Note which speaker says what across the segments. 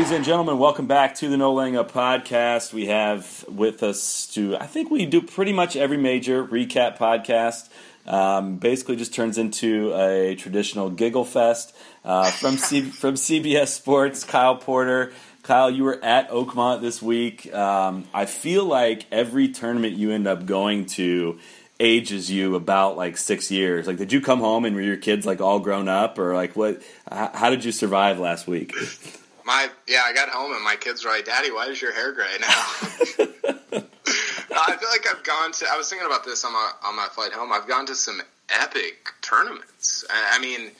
Speaker 1: Ladies and gentlemen, welcome back to the No Laying Up podcast. We have with us to, I think we do pretty much every major recap podcast. Um, basically, just turns into a traditional giggle fest uh, from C- from CBS Sports. Kyle Porter, Kyle, you were at Oakmont this week. Um, I feel like every tournament you end up going to ages you about like six years. Like, did you come home and were your kids like all grown up, or like what? h- How did you survive last week?
Speaker 2: My yeah, I got home and my kids were like, "Daddy, why is your hair gray now?" I feel like I've gone to. I was thinking about this on my on my flight home. I've gone to some epic tournaments. I I mean,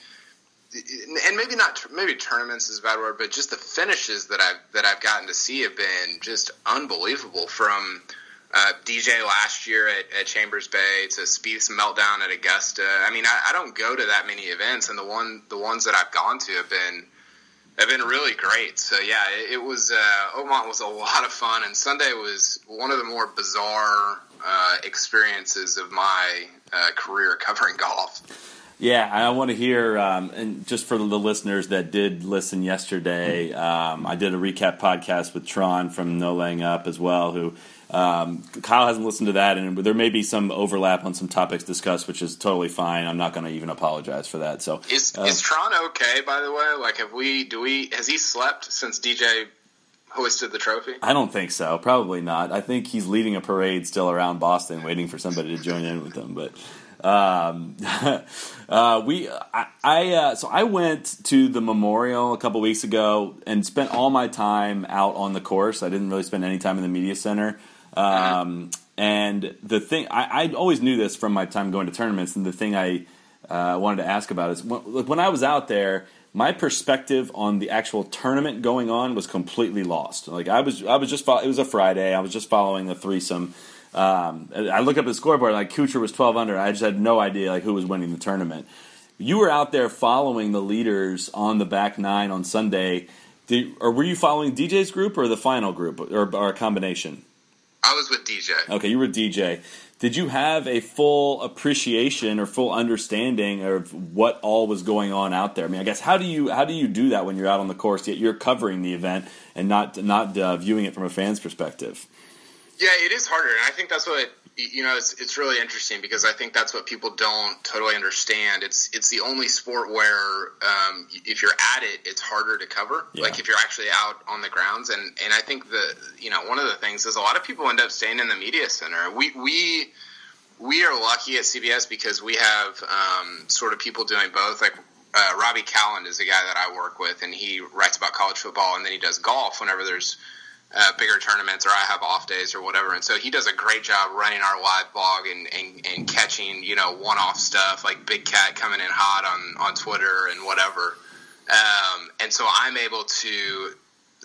Speaker 2: and maybe not maybe tournaments is a bad word, but just the finishes that I've that I've gotten to see have been just unbelievable. From uh, DJ last year at, at Chambers Bay to Spieth's meltdown at Augusta. I mean, I, I don't go to that many events, and the one the ones that I've gone to have been have been really great. So yeah, it, it was uh, Oakmont was a lot of fun, and Sunday was one of the more bizarre uh, experiences of my uh, career covering golf.
Speaker 1: Yeah, I want to hear, um, and just for the listeners that did listen yesterday, um, I did a recap podcast with Tron from No Laying Up as well. Who um, Kyle hasn't listened to that, and there may be some overlap on some topics discussed, which is totally fine. I'm not going to even apologize for that. So,
Speaker 2: Is
Speaker 1: uh,
Speaker 2: is Tron okay? By the way, like have we do we has he slept since DJ hoisted the trophy?
Speaker 1: I don't think so. Probably not. I think he's leading a parade still around Boston, waiting for somebody to join in with him. But um, uh, we, I, I uh, so I went to the memorial a couple weeks ago and spent all my time out on the course. I didn't really spend any time in the media center. Um, and the thing I, I always knew this from my time going to tournaments, and the thing I uh, wanted to ask about is when, when I was out there my perspective on the actual tournament going on was completely lost. Like I was, I was just it was a Friday. I was just following the threesome. Um, I look up the scoreboard like Kuchar was twelve under. I just had no idea like who was winning the tournament. You were out there following the leaders on the back nine on Sunday. Did, or were you following DJ's group or the final group or, or a combination?
Speaker 2: I was with DJ.
Speaker 1: Okay, you were DJ. Did you have a full appreciation or full understanding of what all was going on out there? I mean, I guess how do you how do you do that when you're out on the course yet you're covering the event and not not uh, viewing it from a fan's perspective?
Speaker 2: Yeah, it is harder, and I think that's what you know. It's it's really interesting because I think that's what people don't totally understand. It's it's the only sport where um, if you're at it, it's harder to cover.
Speaker 1: Yeah.
Speaker 2: Like if you're actually out on the grounds, and and I think the you know one of the things is a lot of people end up staying in the media center. We we we are lucky at CBS because we have um, sort of people doing both. Like uh, Robby Kalland is a guy that I work with, and he writes about college football, and then he does golf whenever there's uh, bigger tournaments or I have off days or whatever. And so he does a great job running our live blog and, and, and catching, you know, one off stuff like Big Cat coming in hot on, on Twitter and whatever. Um, and so I'm able to,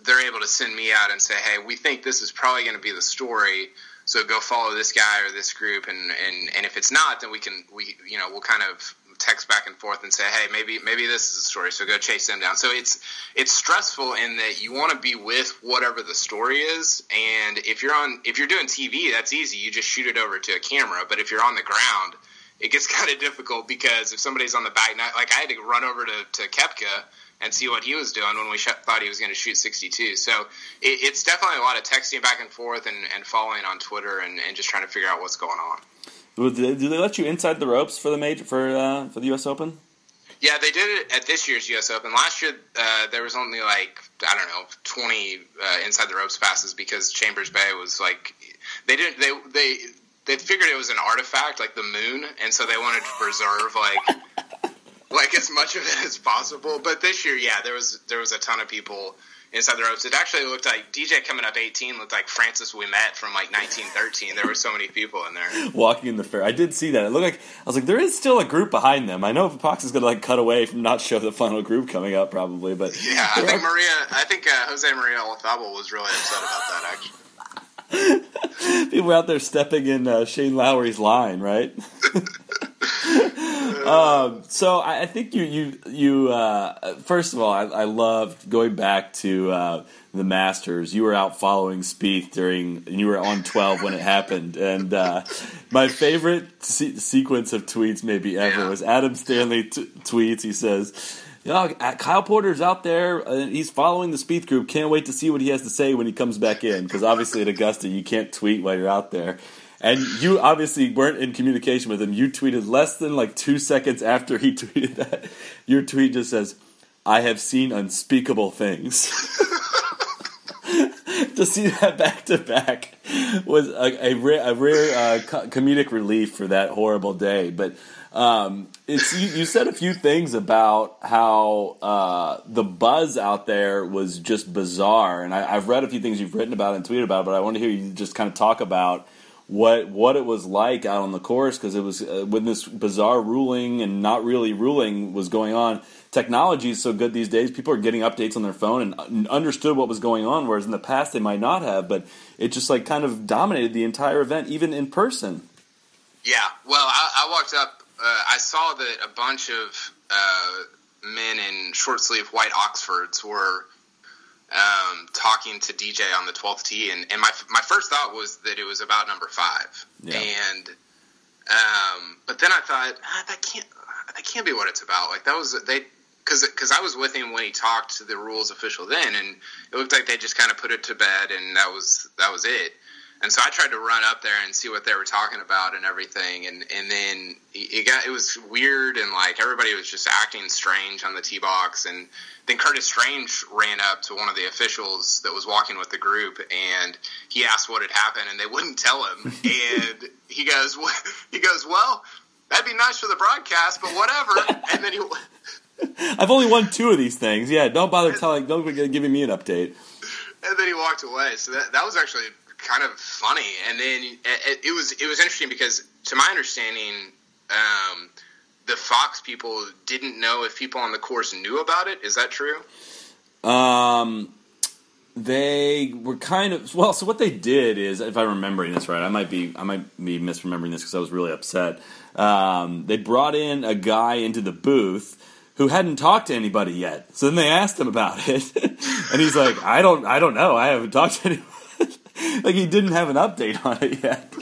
Speaker 2: they're able to send me out and say, hey, we think this is probably going to be the story. So go follow this guy or this group. And, and, and if it's not, then we can, we, you know, we'll kind of text back and forth and say, hey, maybe maybe this is a story, so go chase them down. So it's it's stressful in that you want to be with whatever the story is, and if you're on if you're doing TV, that's easy. You just shoot it over to a camera. But if you're on the ground, it gets kind of difficult because if somebody's on the back, like I had to run over to to Koepka and see what he was doing when we sh- thought he was going to shoot 62. So it, it's definitely a lot of texting back and forth and, and following on Twitter and, and just trying to figure out what's going on.
Speaker 1: Do they, do they let you inside the ropes for the major for uh, for the U.S. Open?
Speaker 2: Yeah, they did it at this year's U.S. Open. Last year, uh, there was only like I don't know twenty uh, inside the ropes passes because Chambers Bay was like they didn't they they they figured it was an artifact like the moon, and so they wanted to preserve like like as much of it as possible. But this year, yeah, there was there was a ton of people inside the ropes. It actually looked like DJ coming up 18 looked like Francis Ouimet from like 1913. There were so many people in there
Speaker 1: walking in the fair. I did see that. It looked like I was like, there is still a group behind them. I know Fox is going to like cut away from not show the final group coming up probably, but
Speaker 2: yeah, I think Maria, I think uh, Jose Maria Olazabal was really upset about that actually.
Speaker 1: People out there stepping in uh, Shane Lowry's line, right? um, so I, I, think you you you uh, first of all, I, I loved going back to uh, the Masters. You were out following Spieth during, and you were on twelve when it happened. And uh, my favorite se- sequence of tweets, maybe ever, yeah. was Adam Stanley t- tweets. He says you know, Kyle Porter's out there. Uh, he's following the Spieth group. Can't wait to see what he has to say when he comes back in. Because obviously at Augusta, you can't tweet while you're out there. And you obviously weren't in communication with him. You tweeted less than like two seconds after he tweeted that. Your tweet just says, "I have seen unspeakable things." to see that back to back was a, a rare, a rare uh, comedic relief for that horrible day. But um, it's you, you, said a few things about how uh, the buzz out there was just bizarre, and I, have read a few things you've written about and tweeted about, but I want to hear you just kind of talk about what what it was like out on the course because it was uh, when this bizarre ruling and not really ruling was going on. Technology is so good these days; people are getting updates on their phone and understood what was going on, whereas in the past they might not have. But it just like kind of dominated the entire event, even in person.
Speaker 2: Yeah, well, I, I walked up uh, I saw that a bunch of uh, men in short sleeve white Oxfords were um, talking to DJ on the 12th tee, and, and my my first thought was that it was about number five, yeah. and um, but then I thought ah, that can't that can't be what it's about. Like that was they because because I was with him when he talked to the rules official then, and it looked like they just kind of put it to bed, and that was that was it. And so I tried to run up there and see what they were talking about and everything, and and then it got it was weird and like everybody was just acting strange on the tee box, and then Curtis Strange ran up to one of the officials that was walking with the group, and he asked what had happened, and they wouldn't tell him, and he goes, he goes, well, that'd be nice for the broadcast, but whatever, and then he.
Speaker 1: I've only won two of these things. Yeah, don't bother telling, don't be giving me an update.
Speaker 2: And then he walked away. So that that was actually kind of funny. And then it, it, was it was interesting because, to my understanding, um, the Fox people didn't know if people on the course knew about it. Is that true?
Speaker 1: Um, they were kind of well. So what they did is, if I'm remembering this right, I might be I might be misremembering this because I was really upset. Um, they brought in a guy into the booth who hadn't talked to anybody yet. So then they asked him about it, and he's like, "I don't, I don't know. I haven't talked to anyone." like he didn't have an update on it yet.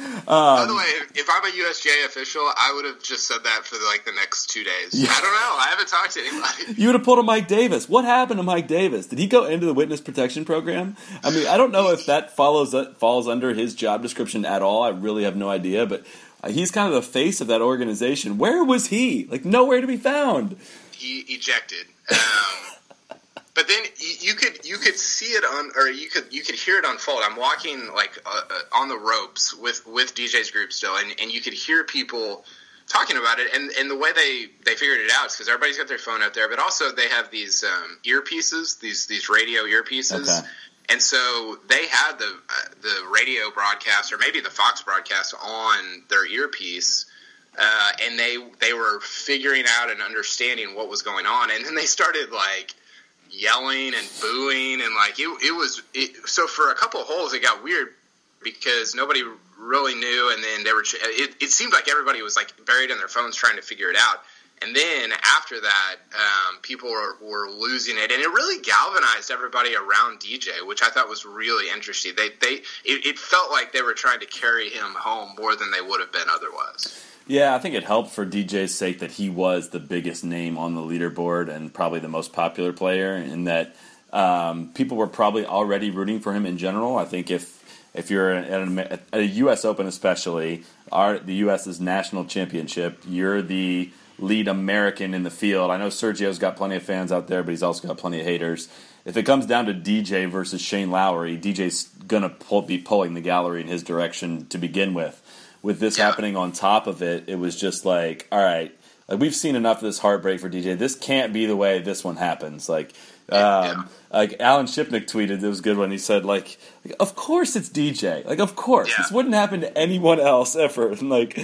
Speaker 2: Um, By the way, if I'm a USGA official, I would have just said that for like the next two days. Yeah. I don't know. I haven't talked to anybody.
Speaker 1: You would have pulled a Mike Davis. What happened to Mike Davis? Did he go into the witness protection program? I mean, I don't know if that follows falls under his job description at all. I really have no idea, but he's kind of the face of that organization. Where was he? Like nowhere to be found.
Speaker 2: He ejected. Um, but then you could you could see it on or you could you could hear it unfold. I'm walking like uh, uh on the ropes with with DJ's group still, and, and you could hear people talking about it. And and the way they they figured it out is because everybody's got their phone out there, but also they have these um, earpieces, these these radio earpieces. Okay. And so they had the uh, the radio broadcast or maybe the Fox broadcast on their earpiece, uh, and they they were figuring out and understanding what was going on, and then they started like yelling and booing and like it, it was it, so for a couple of holes it got weird because nobody really knew and then they were it, it seemed like everybody was like buried in their phones trying to figure it out. And then after that um, people were, were losing it and it really galvanized everybody around dj which i thought was really interesting. They they it, it felt like they were trying to carry him home more than they would have been otherwise
Speaker 1: yeah, I think it helped for DJ's sake that he was the biggest name on the leaderboard and probably the most popular player, and that um, people were probably already rooting for him in general. I think if if you're at a, at a U.S. Open, especially our the U.S.'s national championship, you're the lead American in the field. I know Sergio's got plenty of fans out there, but he's also got plenty of haters. If it comes down to DJ versus Shane Lowry, DJ's gonna pull, be pulling the gallery in his direction to begin with with this yeah. happening on top of it, it was just like, all right, like we've seen enough of this heartbreak for DJ. This can't be the way this one happens. Like Um, Like Alan Shipnuck tweeted, it was a good one. He said, like, like, of course it's DJ. Like, of course
Speaker 2: Yeah.
Speaker 1: this wouldn't happen to anyone else ever. And like,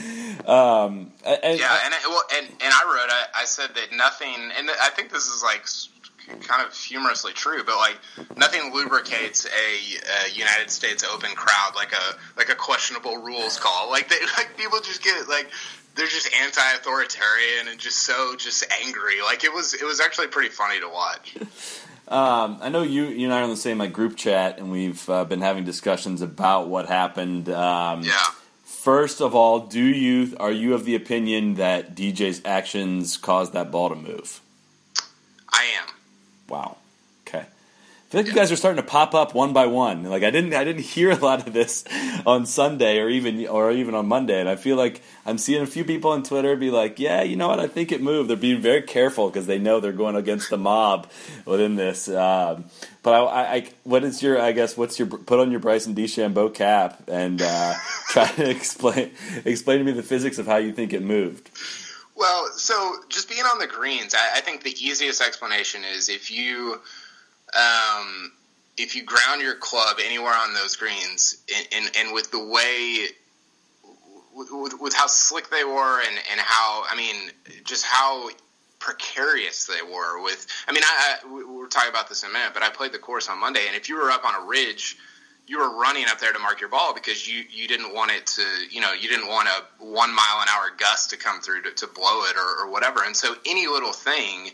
Speaker 1: um, and,
Speaker 2: Yeah, and I, well, and and I wrote, I, I said that nothing, and I think this is like kind of humorously true, but like nothing lubricates a, a United States Open crowd like a like a questionable rules call. Like they like people just get like they're just anti-authoritarian and just so just angry. Like it was it was actually pretty funny to watch.
Speaker 1: Um, I know you, you and I are on the same like group chat, and we've uh, been having discussions about what happened. Um,
Speaker 2: Yeah.
Speaker 1: First of all, do you are you of the opinion that DJ's actions caused that ball to move?
Speaker 2: I am.
Speaker 1: Wow. Okay. I feel like you guys are starting to pop up one by one. Like I didn't I didn't hear a lot of this on Sunday or even or even on Monday, and I feel like I'm seeing a few people on Twitter be like, "Yeah, you know what? I think it moved." They're being very careful because they know they're going against the mob within this. Um, but I, I, what is your? I guess what's your put on your Bryson DeChambeau cap and uh, try to explain explain to me the physics of how you think it moved.
Speaker 2: Well, so just being on the greens, I, I think the easiest explanation is if you um, if you ground your club anywhere on those greens, and, and, and with the way with, with, how slick they were, and, and how I mean, just how precarious they were. With I mean, I, I we- we're talking about this in a minute, but I played the course on Monday, and if you were up on a ridge you were running up there to mark your ball because you, you didn't want it to you know you didn't want a one mile an hour gust to come through to, to blow it or, or whatever. And so any little thing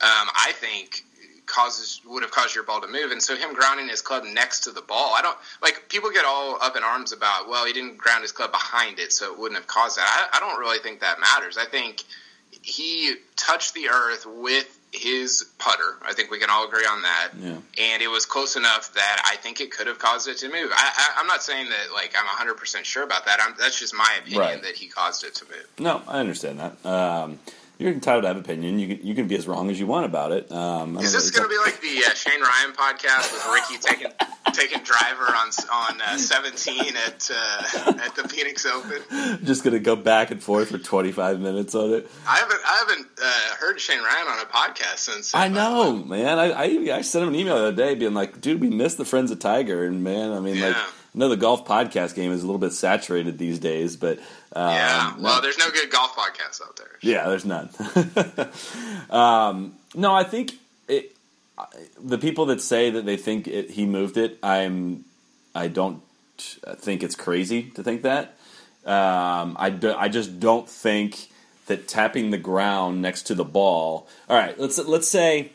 Speaker 2: um, I think causes would have caused your ball to move. And so him grounding his club next to the ball I don't like people get all up in arms about well he didn't ground his club behind it so it wouldn't have caused that. I, I don't really think that matters. I think he touched the earth with his putter. I think we can all agree on that.
Speaker 1: Yeah.
Speaker 2: And it was close enough that I think it could have caused it to move. I, I, I'm not saying that like I'm 100 percent sure about that. I'm, that's just my opinion
Speaker 1: Right.
Speaker 2: that he caused it to move.
Speaker 1: No, I understand that. Um, you're entitled to have opinion. You can, you can be as wrong as you want about it. Um,
Speaker 2: Is this going to be like the uh, Shane Ryan podcast with Ricky taking taking driver on on uh, 17 at uh, at the Phoenix Open?
Speaker 1: just going to go back and forth for 25 minutes on it?
Speaker 2: I haven't I haven't uh, heard Shane Ryan on a podcast since. uh,
Speaker 1: I know, man. I, I I sent him an email the other day, being like, "Dude, we missed the Friends of Tiger," and man, I mean, like,
Speaker 2: Yeah.
Speaker 1: I know the golf podcast game is a little bit saturated these days, but um,
Speaker 2: Yeah. Well,
Speaker 1: no-
Speaker 2: there's no good golf podcasts out there.
Speaker 1: yeah, there's none. um, no, I think it, the people that say that they think it, he moved it, I'm, I don't think it's crazy to think that. Um, I, do, I just don't think that tapping the ground next to the ball. All right, let's let's say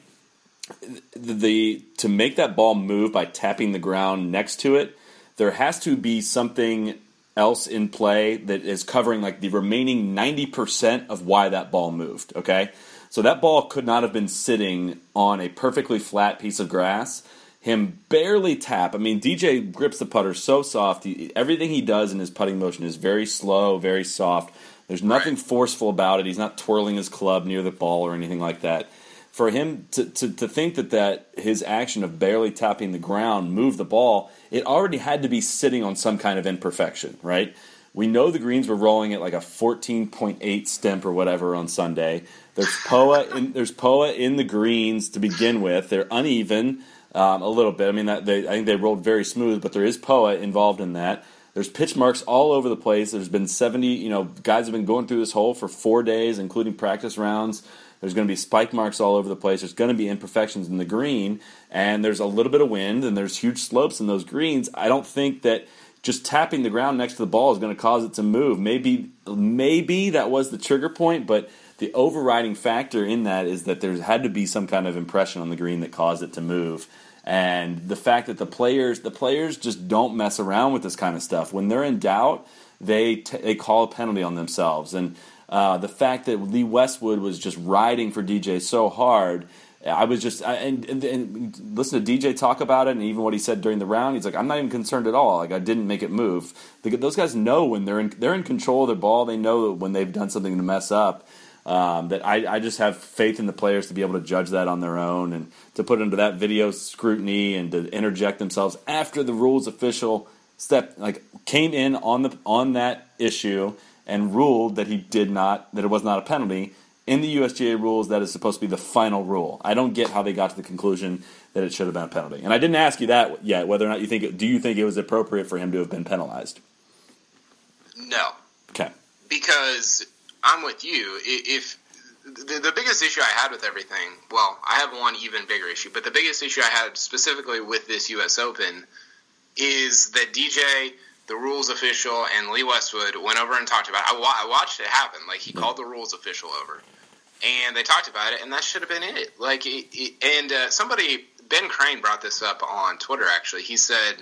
Speaker 1: the, the to make that ball move by tapping the ground next to it, there has to be something else in play that is covering like the remaining 90% of why that ball moved, okay? So that ball could not have been sitting on a perfectly flat piece of grass. Him barely tap. I mean, DJ grips the putter so soft. He, everything he does in his putting motion is very slow, very soft. There's nothing
Speaker 2: Right.
Speaker 1: forceful about it. He's not twirling his club near the ball or anything like that for him to, to, to think that, that his action of barely tapping the ground moved the ball, it already had to be sitting on some kind of imperfection, right? We know the greens were rolling at like a 14.8 stimp or whatever on Sunday. There's POA in, there's POA in the greens to begin with. They're uneven um, a little bit. I mean, that they, I think they rolled very smooth, but there is POA involved in that. There's pitch marks all over the place. There's been 70, you know, guys have been going through this hole for four days, including practice rounds. There's going to be spike marks all over the place. There's going to be imperfections in the green, and there's a little bit of wind, and there's huge slopes in those greens. I don't think that just tapping the ground next to the ball is going to cause it to move. Maybe, maybe that was the trigger point, but the overriding factor in that is that there had to be some kind of impression on the green that caused it to move. And the fact that the players, the players just don't mess around with this kind of stuff. When they're in doubt, they t- they call a penalty on themselves. And uh, the fact that Lee Westwood was just riding for DJ so hard, I was just I, and, and, and listen to DJ talk about it, and even what he said during the round. He's like, I'm not even concerned at all. Like I didn't make it move. Those guys know when they're in they're in control of their ball. They know when they've done something to mess up. Um, that I, I just have faith in the players to be able to judge that on their own and to put under that video scrutiny and to interject themselves after the rules official step like came in on the on that issue and ruled that he did not that it was not a penalty in the USGA rules that is supposed to be the final rule. I don't get how they got to the conclusion that it should have been a penalty. And I didn't ask you that yet. Whether or not you think it, do you think it was appropriate for him to have been penalized?
Speaker 2: No,
Speaker 1: Okay.
Speaker 2: because I'm with you. If the, the biggest issue I had with everything, well, I have one even bigger issue, but the biggest issue I had specifically with this U.S. Open is that DJ, the rules official, and Lee Westwood went over and talked about. It. I, wa- I watched it happen. Like he called the rules official over, and they talked about it, and that should have been it. Like, it, it, and uh, somebody, Ben Crane, brought this up on Twitter. Actually, he said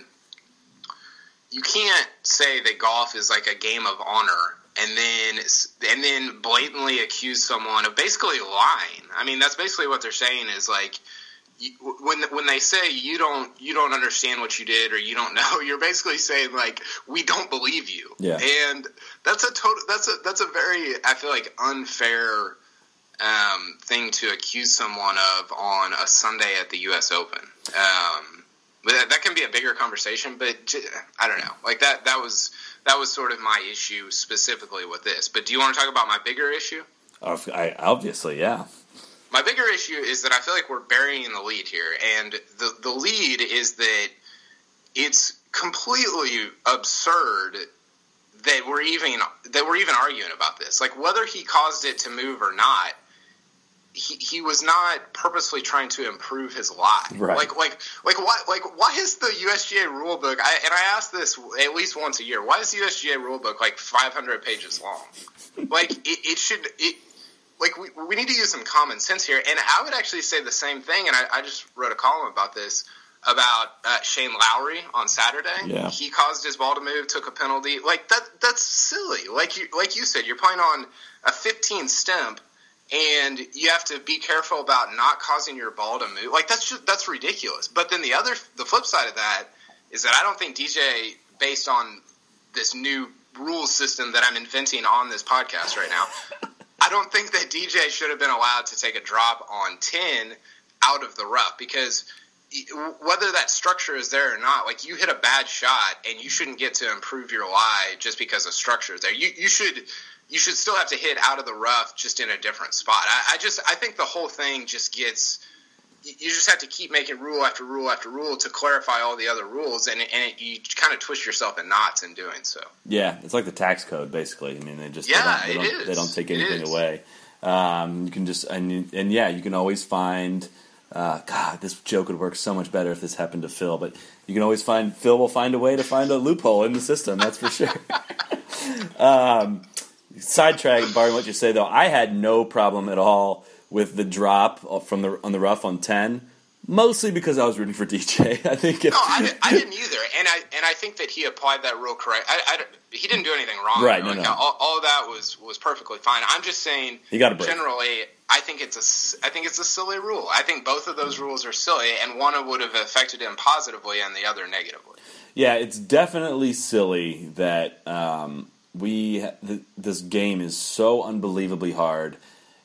Speaker 2: you can't say that golf is like a game of honor and then and then blatantly accuse someone of basically lying. I mean, that's basically what they're saying is like when when they say you don't you don't understand what you did or you don't know, you're basically saying like we don't believe you.
Speaker 1: Yeah.
Speaker 2: And that's a total that's a that's a very I feel like unfair um, thing to accuse someone of on a Sunday at the U.S. Open. Um, but that, that can be a bigger conversation. But j- I don't know. Like that that was that was sort of my issue specifically with this. But do you want to talk about my bigger issue?
Speaker 1: I, obviously, yeah.
Speaker 2: My bigger issue is that I feel like we're burying the lead here, and the the lead is that it's completely absurd that we're even that we're even arguing about this. Like whether he caused it to move or not, he, he was not purposely trying to improve his lot.
Speaker 1: Right.
Speaker 2: Like like like why like why is the USGA rule book? I, and I ask this at least once a year. Why is the USGA rule book like 500 pages long? like it, it should it like we, we need to use some common sense here. And I would actually say the same thing. And I, I just wrote a column about this about uh, Shane Lowry on Saturday.
Speaker 1: Yeah.
Speaker 2: He caused his ball to move, took a penalty. Like that that's silly. Like you like you said, you're playing on a 15 stimp. And you have to be careful about not causing your ball to move. Like that's just that's ridiculous. But then the other the flip side of that is that I don't think DJ, based on this new rules system that I'm inventing on this podcast right now, I don't think that DJ should have been allowed to take a drop on 10 out of the rough because whether that structure is there or not, like you hit a bad shot and you shouldn't get to improve your lie just because of structure is there. You you should you should still have to hit out of the rough just in a different spot. I, I just I think the whole thing just gets you just have to keep making rule after rule after rule to clarify all the other rules, and, and it, you kind of twist yourself in knots in doing so.
Speaker 1: Yeah, it's like the tax code, basically. I mean, they just
Speaker 2: Yeah,
Speaker 1: they, don't, they, don't, they don't take anything away. Um, you can just and and yeah, you can always find. Uh, God, this joke would work so much better if this happened to Phil. But you can always find Phil will find a way to find a loophole in the system. That's for sure. um, sidetrack, barring what you say though, I had no problem at all with the drop from the on the rough on ten. Mostly because I was rooting for DJ. I think
Speaker 2: No, I, I didn't either, and I and I think that he applied that rule correct. I, I he didn't do anything wrong.
Speaker 1: Right, no,
Speaker 2: Like,
Speaker 1: no.
Speaker 2: All, that was was perfectly fine. I'm just saying.
Speaker 1: He got.
Speaker 2: Generally, I think it's a I think it's a silly rule. I think both of those rules are silly, and one would have affected him positively, and the other negatively.
Speaker 1: Yeah, it's definitely silly that um, we th- this game is so unbelievably hard,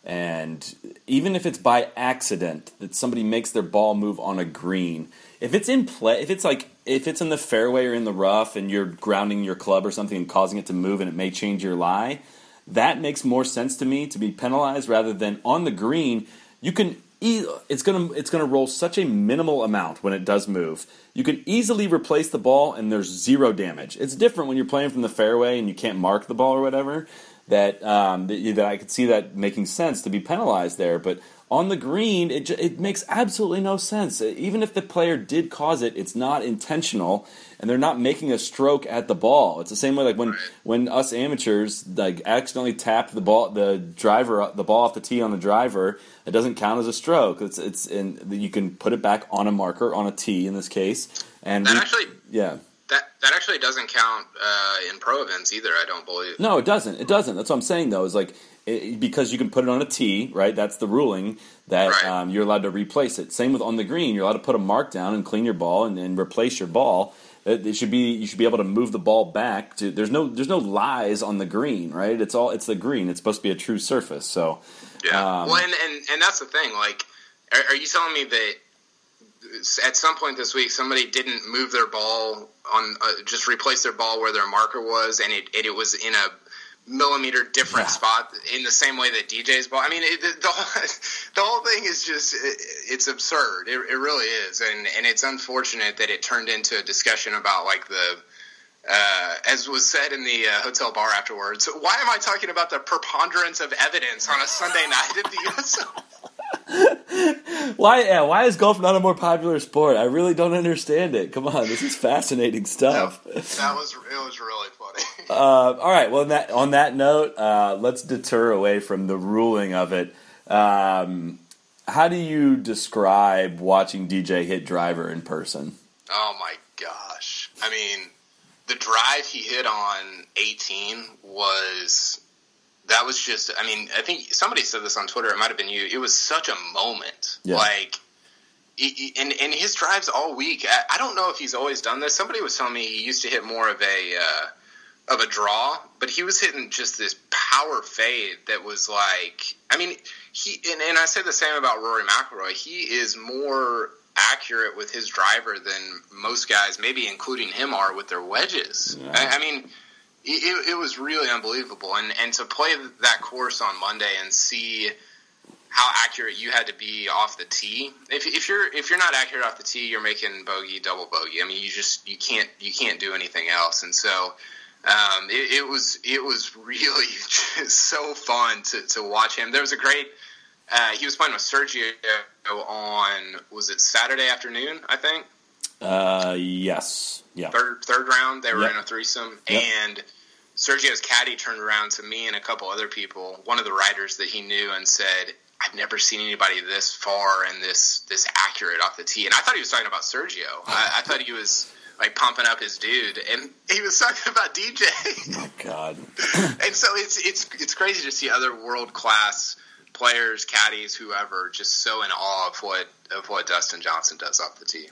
Speaker 1: and even if it's by accident that somebody makes their ball move on a green, if it's in play, if it's like if it's in the fairway or in the rough, and you're grounding your club or something and causing it to move, and it may change your lie, that makes more sense to me to be penalized rather than on the green. You can it's gonna it's gonna roll such a minimal amount when it does move. You can easily replace the ball and there's zero damage. It's different when you're playing from the fairway and you can't mark the ball or whatever. That um, that, that I could see that making sense to be penalized there, but on the green, it, it makes absolutely no sense. Even if the player did cause it, it's not intentional, and they're not making a stroke at the ball. It's the same way like when when us amateurs like accidentally tap the ball, the driver, the ball off the tee on the driver. It doesn't count as a stroke. It's it's and you can put it back on a marker on a tee in this case, and
Speaker 2: That
Speaker 1: we-
Speaker 2: actually
Speaker 1: yeah.
Speaker 2: That that actually doesn't count uh, in pro events either. I don't believe.
Speaker 1: No, it doesn't. It doesn't. That's what I'm saying, though. Is like it, because you can put it on a tee, right? That's the ruling that
Speaker 2: Right.
Speaker 1: um, you're allowed to replace it. Same with on the green, you're allowed to put a mark down and clean your ball and, and replace your ball. It, it should be you should be able to move the ball back to. There's no there's no lies on the green, right? It's all it's the green. It's supposed to be a true surface. So
Speaker 2: Yeah.
Speaker 1: Um,
Speaker 2: well, and, and and that's the thing. Like, are, are you telling me that at some point this week somebody didn't move their ball on uh, just replace their ball where their marker was, and it and it was in a millimeter different
Speaker 1: Yeah.
Speaker 2: spot in the same way that DJ's ball. I mean, it, the, the, whole, the whole thing is just it, it's absurd. It, it really is, and and it's unfortunate that it turned into a discussion about like the. Uh, as was said in the uh, hotel bar afterwards, why am I talking about the preponderance of evidence on a Sunday night at the US Open?
Speaker 1: Why? Yeah, why is golf not a more popular sport? I really don't understand it. Come on, this is fascinating stuff.
Speaker 2: That was it was really funny.
Speaker 1: Uh, all right. Well, on that, on that note, uh, let's deter away from the ruling of it. Um, how do you describe watching DJ hit driver in person?
Speaker 2: Oh my gosh. I mean, the drive he hit on 18 was that was just I mean, I think somebody said this on Twitter, it might have been you. It was such a moment.
Speaker 1: Yeah.
Speaker 2: Like he- he- and and his drives all week. I, I don't know if he's always done this. Somebody was telling me he used to hit more of a uh, of a draw, but he was hitting just this power fade that was like. I mean, he and, and I said the same about Rory McIlroy. He is more accurate with his driver than most guys, maybe including him, are with their wedges.
Speaker 1: Yeah.
Speaker 2: I, I mean. It, it was really unbelievable, and and to play that course on Monday and see how accurate you had to be off the tee. If, if you're if you're not accurate off the tee, you're making bogey, double bogey. I mean, you just you can't you can't do anything else. And so um, it, it was it was really just so fun to, to watch him. There was a great. Uh, he was playing with Sergio on was it Saturday afternoon? I think
Speaker 1: Uh, yes. Yeah.
Speaker 2: third third round. They were
Speaker 1: Yep.
Speaker 2: in a threesome,
Speaker 1: Yep.
Speaker 2: and Sergio's caddy turned around to me and a couple other people, one of the riders that he knew, and said, "I've never seen anybody this far and this this accurate off the tee." And I thought he was talking about Sergio. I, I thought he was like pumping up his dude, and he was talking about DJ.
Speaker 1: Oh God.
Speaker 2: and so it's it's it's crazy to see other world class players, caddies, whoever, just so in awe of what of what Dustin Johnson does off the tee.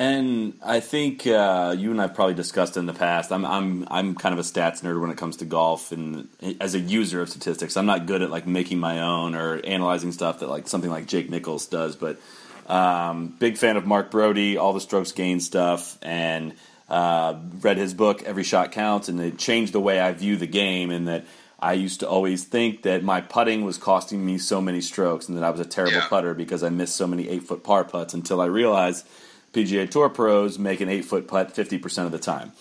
Speaker 1: And I think uh, you and I've probably discussed in the past. I'm I'm I'm kind of a stats nerd when it comes to golf, and as a user of statistics, I'm not good at like making my own or analyzing stuff that like something like Jake Nichols does. But um, big fan of Mark Broadie, all the strokes gained stuff, and uh, read his book Every Shot Counts, and it changed the way I view the game. In that I used to always think that my putting was costing me so many strokes, and that I was a terrible
Speaker 2: Yeah.
Speaker 1: putter because I missed so many eight foot par putts until I realized. PGA Tour pros make an eight foot putt 50% of the time.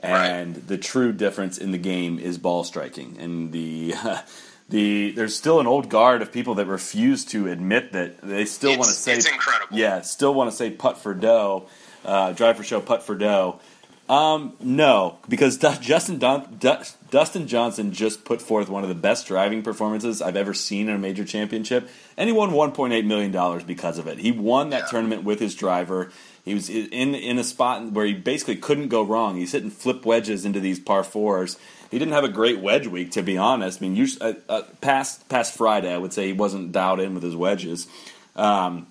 Speaker 1: And the true difference in the game is ball striking. And the. The, there's still an old guard of people that refuse to admit that they still want to say
Speaker 2: it's incredible.
Speaker 1: Yeah, still want to say putt for dough, uh, drive for show, putt for dough. Um, no, because Justin Don- Du- Dustin Johnson just put forth one of the best driving performances I've ever seen in a major championship, and he won 1.8 million dollars because of it. He won that
Speaker 2: Yeah.
Speaker 1: tournament with his driver. He was in in a spot where he basically couldn't go wrong. He's hitting flip wedges into these par fours. He didn't have a great wedge week, to be honest. I mean, you, uh, uh, past past Friday, I would say he wasn't dialed in with his wedges. Um,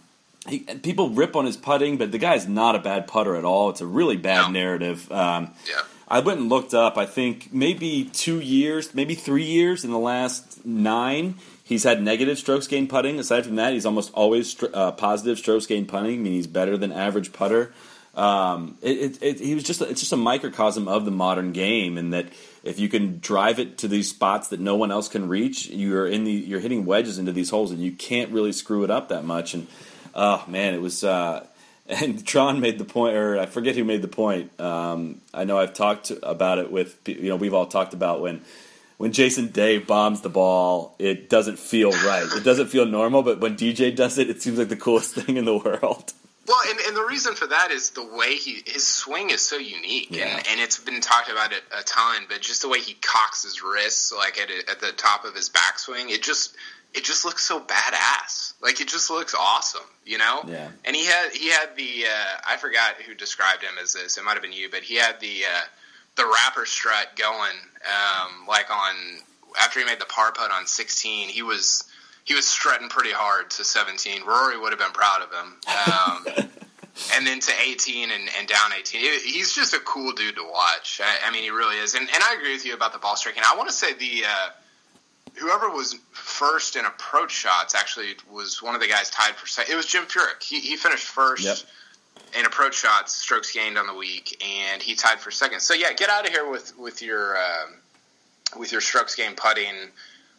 Speaker 1: he, people rip on his putting, but the guy's not a bad putter at all. It's a really bad
Speaker 2: No.
Speaker 1: narrative. Um,
Speaker 2: Yeah.
Speaker 1: I went and looked up. I think maybe two years, maybe three years in the last nine, he's had negative strokes gained putting. Aside from that, he's almost always uh, positive strokes gained putting. I mean, he's better than average putter. Um, it, it, it, he was just it's just a microcosm of the modern game, in that if you can drive it to these spots that no one else can reach, you're in the you're hitting wedges into these holes, and you can't really screw it up that much. And oh man, it was. Uh, and Tron made the point, or I forget who made the point. Um, I know I've talked about it with you know we've all talked about when when Jason Day bombs the ball, it doesn't feel right. It doesn't feel normal, but when DJ does it, it seems like the coolest thing in the world.
Speaker 2: Well, and, and the reason for that is the way he his swing is so unique,
Speaker 1: Yeah.
Speaker 2: and, and it's been talked about it a ton. But just the way he cocks his wrists, like at at the top of his backswing, it just it just looks so badass. Like it just looks awesome, you know.
Speaker 1: Yeah.
Speaker 2: And he had he had the uh, I forgot who described him as this. It might have been you, but he had the uh, the rapper strut going, um, like on after he made the par putt on 16. He was he was strutting pretty hard to 17. Rory would have been proud of him. Um, and then to 18 and, and down 18. He's just a cool dude to watch. I, I mean, he really is. And, and I agree with you about the ball striking. I want to say the uh, whoever was first in approach shots actually was one of the guys tied for second. It was Jim Furyk. He, he finished first.
Speaker 1: Yep.
Speaker 2: In approach shots, strokes gained on the week, and he tied for second. So yeah, get out of here with with your um, with your strokes gained putting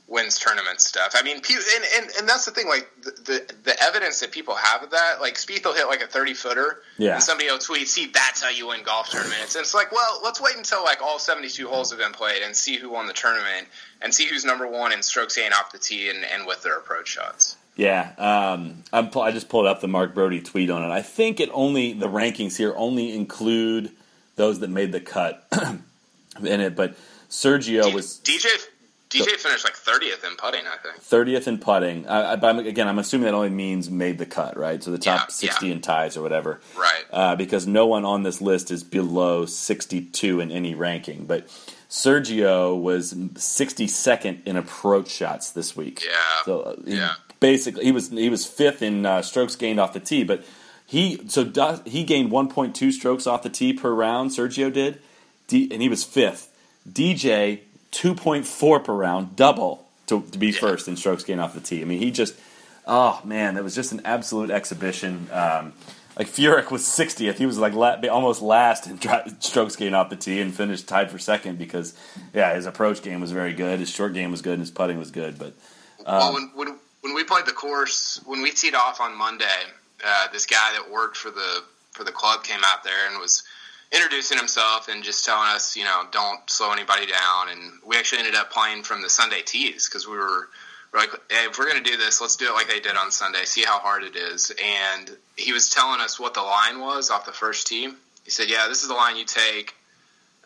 Speaker 2: wins tournament stuff. I mean, and, and, and that's the thing. Like the, the, the evidence that people have of that, like Spieth will hit like a thirty footer,
Speaker 1: yeah.
Speaker 2: and somebody will tweet, "See, that's how you win golf tournaments." And it's like, well, let's wait until like all seventy two holes have been played and see who won the tournament and see who's number one in strokes gained off the tee and, and with their approach shots.
Speaker 1: Yeah, um, I'm, I just pulled up the Mark Broadie tweet on it. I think it only the rankings here only include those that made the cut in it, but Sergio
Speaker 2: D-
Speaker 1: was
Speaker 2: DJ DJ finished like 30th in putting, I think.
Speaker 1: 30th in putting. I, I, but I'm, again, I'm assuming that only means made the cut, right? So the top
Speaker 2: Yeah,
Speaker 1: 60
Speaker 2: yeah.
Speaker 1: in ties or whatever.
Speaker 2: Right.
Speaker 1: Uh, because no one on this list is below 62 in any ranking. But Sergio was 62nd in approach shots this week.
Speaker 2: Yeah.
Speaker 1: So uh,
Speaker 2: Yeah.
Speaker 1: Basically, he was he was fifth in uh, strokes gained off the tee, but he so does, he gained 1.2 strokes off the tee per round. Sergio did, D, and he was fifth. DJ 2.4 per round, double to, to be first in strokes gained off the tee. I mean, he just, oh man, that was just an absolute exhibition. Um, like Furyk was 60th. He was like la- almost last in dri- strokes gained off the tee and finished tied for second because, yeah, his approach game was very good. His short game was good and his putting was good. But
Speaker 2: well, when, when when we played the course, when we teed off on Monday, uh, this guy that worked for the for the club came out there and was introducing himself and just telling us, you know, don't slow anybody down. And we actually ended up playing from the Sunday tees because we were, like, hey, if we're going to do this, let's do it like they did on Sunday. See how hard it is. And he was telling us what the line was off the first tee. He said, yeah, this is the line you take.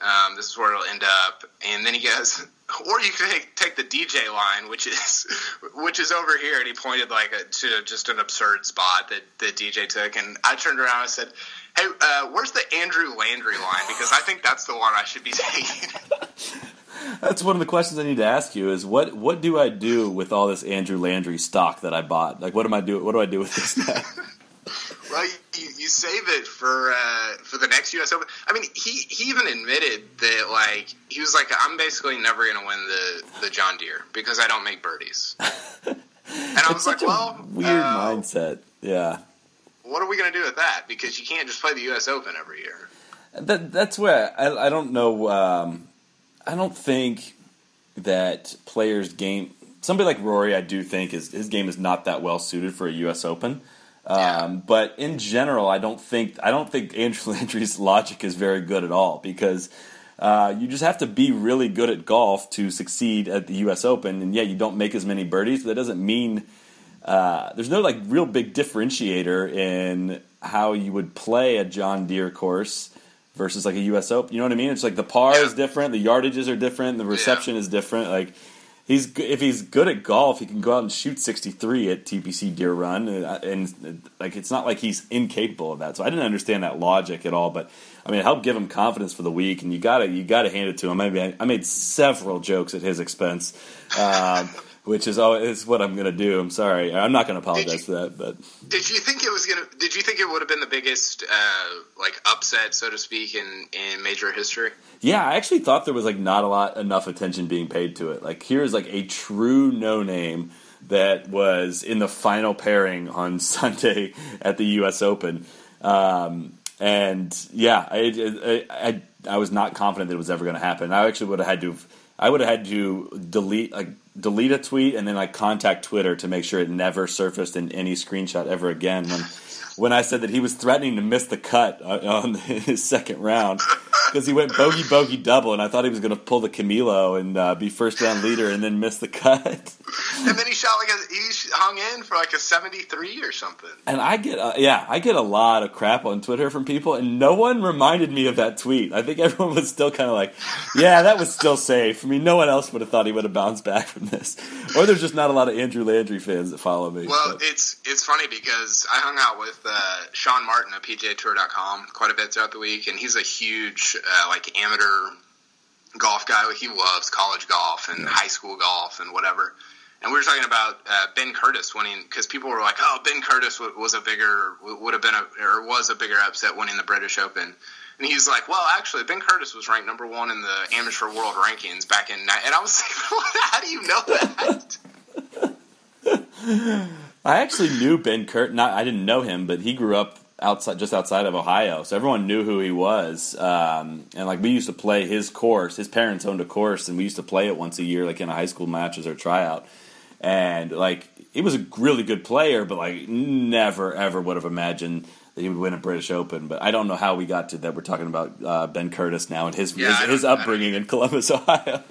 Speaker 2: Um, this is where it'll end up. And then he goes, or you can take, the DJ line, which is which is over here. And he pointed like a, to just an absurd spot that, that DJ took. And I turned around and said, hey, uh, where's the Andrew Landry line? Because I think that's the one I should be taking.
Speaker 1: that's one of the questions I need to ask you is what what do I do with all this Andrew Landry stock that I bought? Like, what am I do? What do I do with this
Speaker 2: well, you, you save it for uh, for the next U.S. Open. I mean, he he even admitted that like he was like, I'm basically never going to win the the John Deere because I don't make birdies. and I was like, well,
Speaker 1: weird
Speaker 2: uh,
Speaker 1: mindset. Yeah.
Speaker 2: What are we going to do with that? Because you can't just play the U.S. Open every year.
Speaker 1: That, that's where I, I don't know. Um, I don't think that players' game. Somebody like Rory, I do think is his game is not that well suited for a U.S. Open. Um, but in general, I don't think I don't think Andrew Landry's logic is very good at all because uh, you just have to be really good at golf to succeed at the U.S. Open. And yeah, you don't make as many birdies, but that doesn't mean uh, there's no like real big differentiator in how you would play a John Deere course versus like a U.S. Open. You know what I mean? It's like the par is different, the yardages are different, the reception is different. Like he's if he's good at golf, he can go out and shoot 63 at TPC Deere Run, and, and like it's not like he's incapable of that. So I didn't understand that logic at all, but. I mean, it helped give him confidence for the week, and you got to you got to hand it to him. I mean, I made several jokes at his expense, um, which is is what I'm going to do. I'm sorry, I'm not going to apologize for that, but
Speaker 2: Did you think it was gonna? Did you think it would have been the biggest uh, like upset, so to speak, in in major history?
Speaker 1: Yeah, I actually thought there was like not a lot enough attention being paid to it. Like here's like a true no name that was in the final pairing on Sunday at the U.S. Open, um, and yeah, I, I, I I was not confident that it was ever going to happen. I actually would have had to. I would have had to delete like delete a tweet and then like contact Twitter to make sure it never surfaced in any screenshot ever again. When when I said that he was threatening to miss the cut uh, on his second round because he went bogey bogey double, and I thought he was going to pull the Camilo and uh, be first round leader and then miss the cut.
Speaker 2: And then he shot like a he hung in for like a seventy three or something.
Speaker 1: And I get, uh, yeah, I get a lot of crap on Twitter from people, and no one reminded me of that tweet. I think everyone was still kind of like, yeah, that was still safe. I mean, no one else would have thought he would have bounced back from this. Or there's just not a lot of Andrew Landry fans that follow me.
Speaker 2: Well,
Speaker 1: but-
Speaker 2: it's it's funny because I hung out with uh, Sean Martin of PGAtour.com quite a bit throughout the week, and he's a huge uh, like amateur golf guy. Like he loves college golf and high school golf and whatever. And we were talking about uh, Ben Curtis winning because people were like, "Oh, Ben Curtis w- was a bigger would have been a or was a bigger upset winning the British Open." And he's like, "Well, actually, Ben Curtis was ranked number one in the amateur world rankings back in." ni-" And I was like, "How do you know that?"
Speaker 1: I actually knew Ben Kurt. Not I didn't know him, but he grew up outside, just outside of Ohio, so everyone knew who he was. Um, and like we used to play his course. His parents owned a course, and we used to play it once a year, like in a high school matches or tryout. And like he was a really good player, but like never ever would have imagined that he would win a British Open. But I don't know how we got to that. We're talking about uh, Ben Curtis now and his
Speaker 2: Yeah, I
Speaker 1: his, his
Speaker 2: I don't
Speaker 1: upbringing in Columbus, Ohio.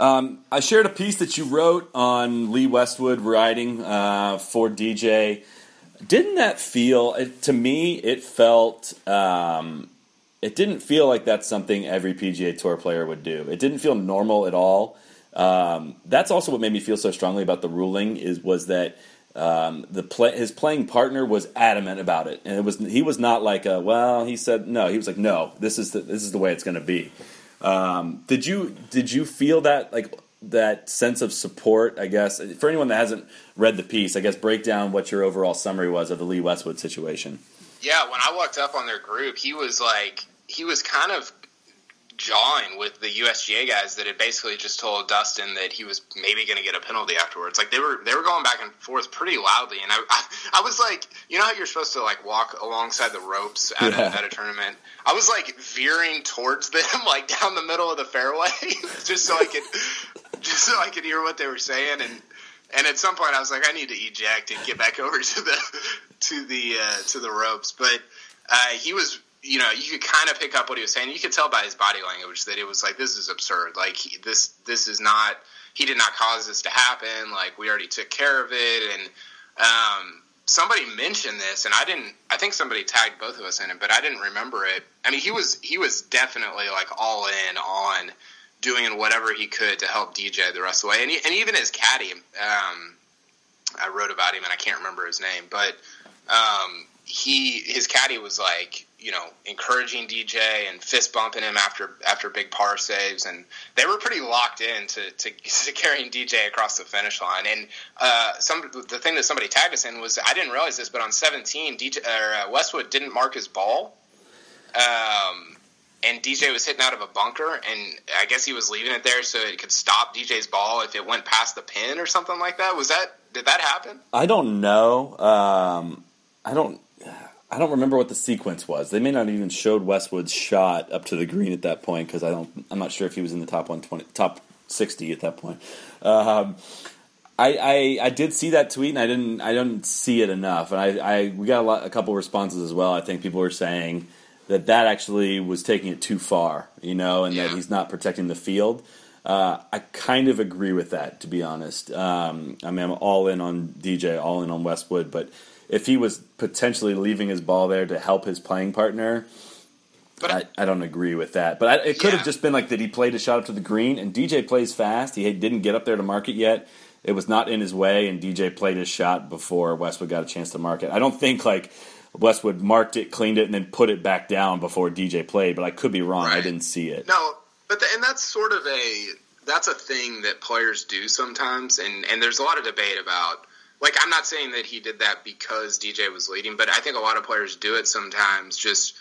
Speaker 1: Um, I shared a piece that you wrote on Lee Westwood riding uh, for DJ. Didn't that feel to me? It felt. Um, it didn't feel like that's something every PGA Tour player would do. It didn't feel normal at all. Um, that's also what made me feel so strongly about the ruling is was that um, the play, his playing partner was adamant about it, and it was he was not like a well. He said no. He was like no. This is the, this is the way it's going to be. Um, did you did you feel that like that sense of support? I guess for anyone that hasn't read the piece, I guess break down what your overall summary was of the Lee Westwood situation.
Speaker 2: Yeah, when I walked up on their group, he was like, he was kind of jawing with the USGA guys that had basically just told Dustin that he was maybe going to get a penalty afterwards. Like they were they were going back and forth pretty loudly, and I I, I was like, you know how you're supposed to like walk alongside the ropes at,
Speaker 1: Yeah.
Speaker 2: a, at a tournament. I was like veering towards them, like down the middle of the fairway, just so I could just so I could hear what they were saying and. And at some point, I was like, I need to eject and get back over to the to the uh, to the ropes. But uh, he was, you know, you could kind of pick up what he was saying. You could tell by his body language that it was like, this is absurd. Like this this is not. He did not cause this to happen. Like we already took care of it. And um, somebody mentioned this, and I didn't. I think somebody tagged both of us in it, but I didn't remember it. I mean, he was he was definitely like all in on doing whatever he could to help DJ the rest of the way, and, he, and even his caddy. Um, I wrote about him, and I can't remember his name, but um, he his caddy was like you know encouraging DJ and fist bumping him after after big par saves, and they were pretty locked in to, to, to carrying DJ across the finish line. And uh, some the thing that somebody tagged us in was I didn't realize this, but on 17, DJ or uh, Westwood didn't mark his ball. Um, and DJ was hitting out of a bunker, and I guess he was leaving it there so it could stop DJ's ball if it went past the pin or something like that. Was that did that happen?
Speaker 1: I don't know. Um, I don't. I don't remember what the sequence was. They may not even showed Westwood's shot up to the green at that point because I don't. I'm not sure if he was in the top 120, top 60 at that point. Um, I, I I did see that tweet and I didn't I didn't see it enough and I, I we got a, lot, a couple responses as well. I think people were saying that that actually was taking it too far, you know, and that he's not protecting the field. Uh, I kind of agree with that, to be honest. Um, I mean, I'm all in on DJ, all in on Westwood, but if he was potentially leaving his ball there to help his playing partner,
Speaker 2: But
Speaker 1: I, I don't agree with that. But I, it could have just been like that he played a shot up to the green, and DJ plays fast. He didn't get up there to mark it yet. It was not in his way, and DJ played his shot before Westwood got a chance to mark it. I don't think like Westwood marked it, cleaned it, and then put it back down before DJ played. But I could be wrong. I didn't see it.
Speaker 2: No, but the, and that's sort of a that's a thing that players do sometimes, and and there's a lot of debate about. Like, I'm not saying that he did that because DJ was leading, but I think a lot of players do it sometimes just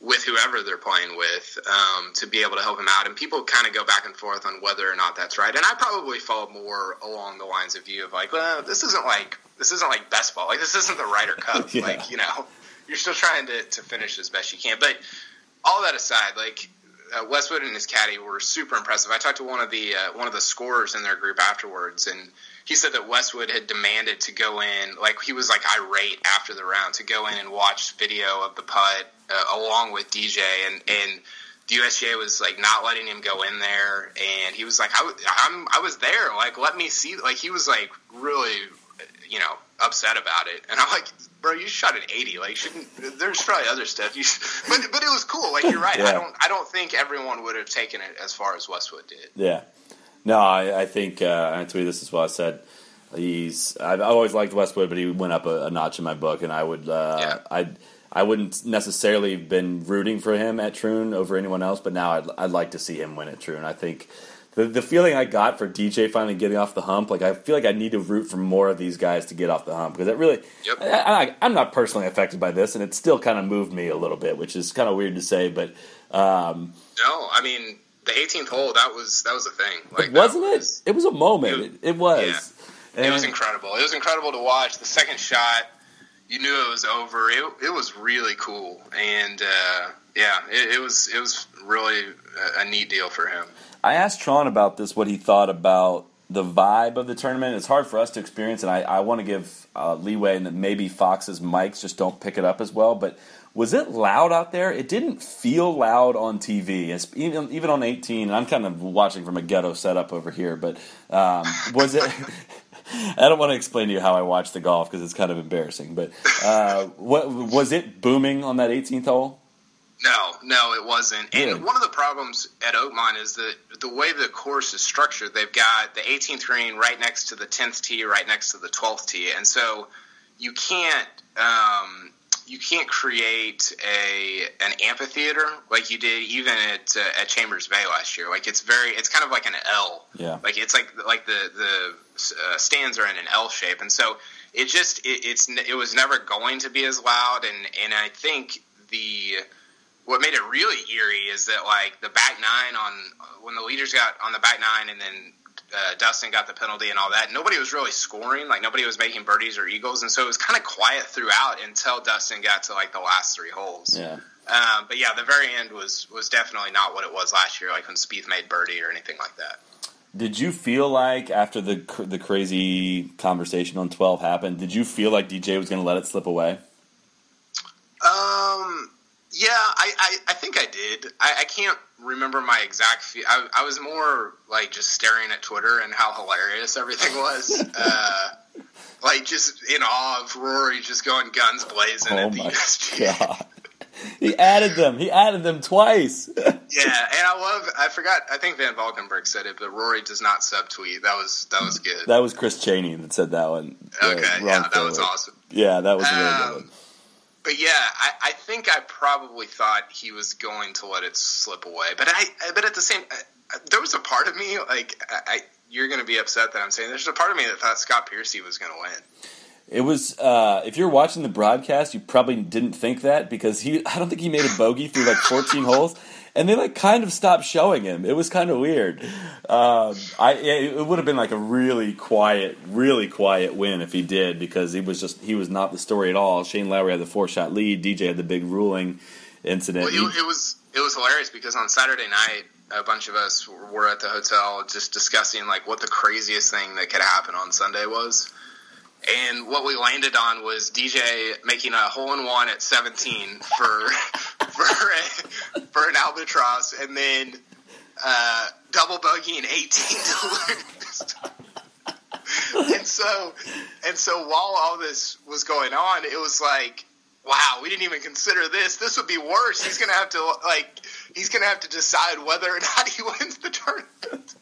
Speaker 2: with whoever they're playing with um, to be able to help him out. And people kind of go back and forth on whether or not that's right. And I probably fall more along the lines of you of like, well, this isn't like this isn't like best ball. Like this isn't the Ryder Cup.
Speaker 1: Yeah.
Speaker 2: Like you know, you're still trying to to finish as best you can. But all that aside, like uh, Westwood and his caddy were super impressive. I talked to one of the uh, one of the scorers in their group afterwards, and he said that Westwood had demanded to go in, like he was like irate after the round to go in and watch video of the putt uh, along with DJ, and and the USGA was like not letting him go in there, and he was like, I, w- I'm I was there, like let me see, like he was like really, you know, upset about it, and I'm like. Bro, you shot an eighty. Like, shouldn't there's probably other stuff. You, should, but but it was cool. Like, you're right.
Speaker 1: Yeah.
Speaker 2: I don't I don't think everyone would have taken it as far as Westwood did.
Speaker 1: Yeah. No, I, I think uh, I tweeted this as well. I said he's. I've always liked Westwood, but he went up a, a notch in my book, and I would. Uh,
Speaker 2: Yeah.
Speaker 1: I I wouldn't necessarily have been rooting for him at Troon over anyone else, but now I'd, I'd like to see him win at Troon. I think the the feeling I got for DJ finally getting off the hump, like I feel like I need to root for more of these guys to get off the hump because it really.
Speaker 2: Yep.
Speaker 1: I, I, I'm not personally affected by this, and it still kind of moved me a little bit, which is kind of weird to say, but. Um,
Speaker 2: No, I mean the 18th hole that was that was a thing. Like,
Speaker 1: wasn't
Speaker 2: was-
Speaker 1: it? It was a moment.
Speaker 2: It-
Speaker 1: It, it was.
Speaker 2: It was incredible. It was incredible to watch. The second shot, you knew it was over. It, it was really cool, and uh, yeah, it, it, was it was really a, a, neat deal for him.
Speaker 1: I asked Tron about this, what he thought about the vibe of the tournament. It's hard for us to experience, and I, I want to give uh, leeway, and maybe Fox's mics just don't pick it up as well. But was it loud out there? It didn't feel loud on TV, it's, even even on 18. And I'm kind of watching from a ghetto setup over here, but um, was it? I don't want to explain to you how I watch the golf because it's kind of embarrassing. But uh, what was it booming on that 18th hole?
Speaker 2: No, no, it wasn't. And one of the problems at Oakmont is that the way the course is structured, they've got the 18th green right next to the 10th tee, right next to the 12th tee, and so you can't um, you can't create a an amphitheater like you did even at uh, at Chambers Bay last year. Like it's very it's kind of like an L.
Speaker 1: Yeah.
Speaker 2: Like it's like like the the uh, stands are in an L shape, and so it just it, it's it was never going to be as loud, and and I think the what made it really eerie is that like the back nine on when the leaders got on the back nine and then uh, Dustin got the penalty and all that. Nobody was really scoring. Like nobody was making birdies or eagles, and so it was kind of quiet throughout until Dustin got to like the last three holes.
Speaker 1: Yeah.
Speaker 2: Um, but yeah, the very end was was definitely not what it was last year, like when Spieth made birdie or anything like that.
Speaker 1: Did you feel like after the the crazy conversation on twelve happened? Did you feel like DJ was going to let it slip away?
Speaker 2: Um, yeah, I, I, I think I did. I, I can't remember my exact. Fe- I, I was more like just staring at Twitter and how hilarious everything was. uh, like just in awe of Rory just going guns blazing
Speaker 1: oh
Speaker 2: at the
Speaker 1: my
Speaker 2: USGA.
Speaker 1: God. He added them. He added them twice.
Speaker 2: yeah, and I love. I forgot. I think Van Valkenburg said it, but Rory does not subtweet. That was that was good.
Speaker 1: That was Chris Cheney that said that one.
Speaker 2: Okay, yeah, that was awesome.
Speaker 1: Yeah, that was a really good
Speaker 2: Um,
Speaker 1: one.
Speaker 2: But yeah, I, I think I probably thought he was going to let it slip away. But I, but at the same, I, there was a part of me like I, I you're going to be upset that I'm saying there's a part of me that thought Scott Piercy was going to win.
Speaker 1: It was uh, if you're watching the broadcast, you probably didn't think that because he. I don't think he made a bogey through like 14 holes, and they like kind of stopped showing him. It was kind of weird. Um, I it would have been like a really quiet, really quiet win if he did because he was just he was not the story at all. Shane Lowry had the four shot lead. DJ had the big ruling incident.
Speaker 2: Well, it, it was it was hilarious because on Saturday night, a bunch of us were at the hotel just discussing like what the craziest thing that could happen on Sunday was. And what we landed on was DJ making a hole in one at 17 for for a, for an albatross, and then uh, double bogey in 18 to lose. and so and so while all this was going on, it was like, wow, we didn't even consider this. This would be worse. He's gonna have to like he's gonna have to decide whether or not he wins the tournament.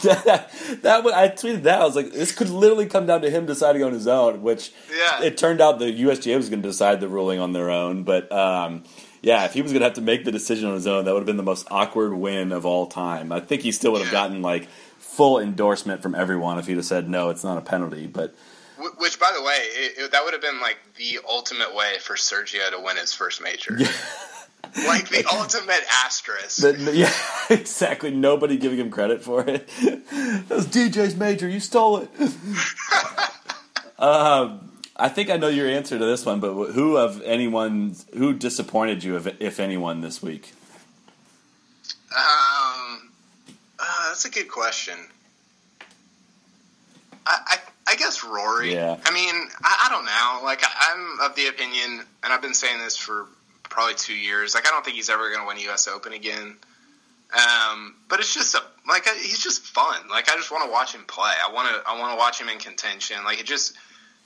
Speaker 1: that, that I tweeted that. I was like, this could literally come down to him deciding on his own, which
Speaker 2: Yeah.
Speaker 1: it turned out the USGA was going to decide the ruling on their own. But um, yeah, if he was going to have to make the decision on his own, that would have been the most awkward win of all time. I think he still would have
Speaker 2: Yeah.
Speaker 1: gotten like full endorsement from everyone if he'd have said no, it's not a penalty. But
Speaker 2: Which, by the way, it, it, that would have been like the ultimate way for Sergio to win his first major. like the ultimate asterisk.
Speaker 1: But, yeah, exactly. Nobody giving him credit for it. that was DJ's major. You stole it. um, I think I know your answer to this one, but who of anyone who disappointed you, if, if anyone, this week?
Speaker 2: Um, uh, that's a good question. I, I, I guess Rory.
Speaker 1: Yeah.
Speaker 2: I mean, I, I don't know. Like, I, I'm of the opinion, and I've been saying this for probably two years. Like, I don't think he's ever going to win U.S. Open again. Um, but it's just a like I, he's just fun. Like, I just want to watch him play. I want to I want to watch him in contention. Like, it just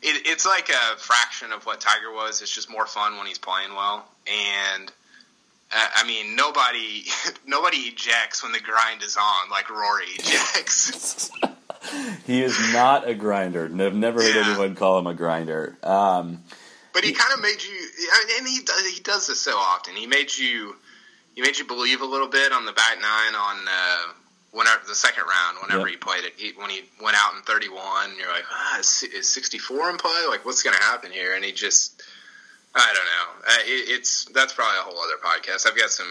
Speaker 2: it, it's like a fraction of what Tiger was. It's just more fun when he's playing well and. Uh, I mean, nobody nobody ejects when the grind is on like Rory ejects.
Speaker 1: He is not a grinder. I've never heard
Speaker 2: Yeah.
Speaker 1: anyone call him a grinder. Um,
Speaker 2: but he kind of made you, and he does he does this so often. He made you he made you believe a little bit on the back nine on uh, whenever the second round. Whenever
Speaker 1: Yep.
Speaker 2: he played it, he, when he went out in thirty one, you're like, ah, is, is sixty four in play? Like, what's going to happen here? And he just. I don't know. Uh, it, it's that's probably a whole other podcast. I've got some,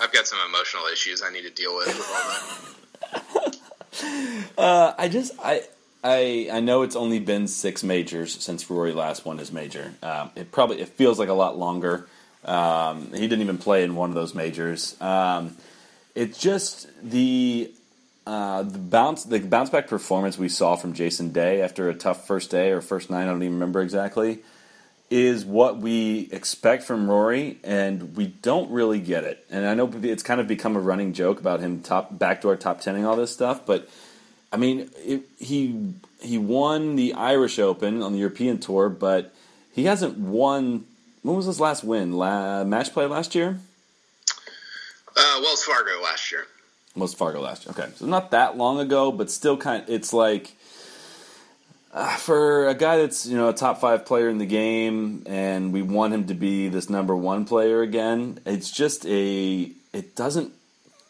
Speaker 2: I've got some emotional issues I need to deal with with all that.
Speaker 1: Uh, I just I I I know it's only been six majors since Rory last won his major. Um, it probably it feels like a lot longer. Um, he didn't even play in one of those majors. Um, it's just the uh, the bounce the bounce back performance we saw from Jason Day after a tough first day or first night. I don't even remember exactly. Is what we expect from Rory, and we don't really get it. And I know it's kind of become a running joke about him top backdoor top tening all this stuff, but I mean, it, he he won the Irish Open on the European Tour, but he hasn't won. When was his last win? La, match play last year?
Speaker 2: Uh, Wells Fargo last year.
Speaker 1: Wells Fargo last year. Okay, so not that long ago, but still kind. Of, it's like uh, for a guy that's you know a top five player in the game, and we want him to be this number one player again. It's just a. It doesn't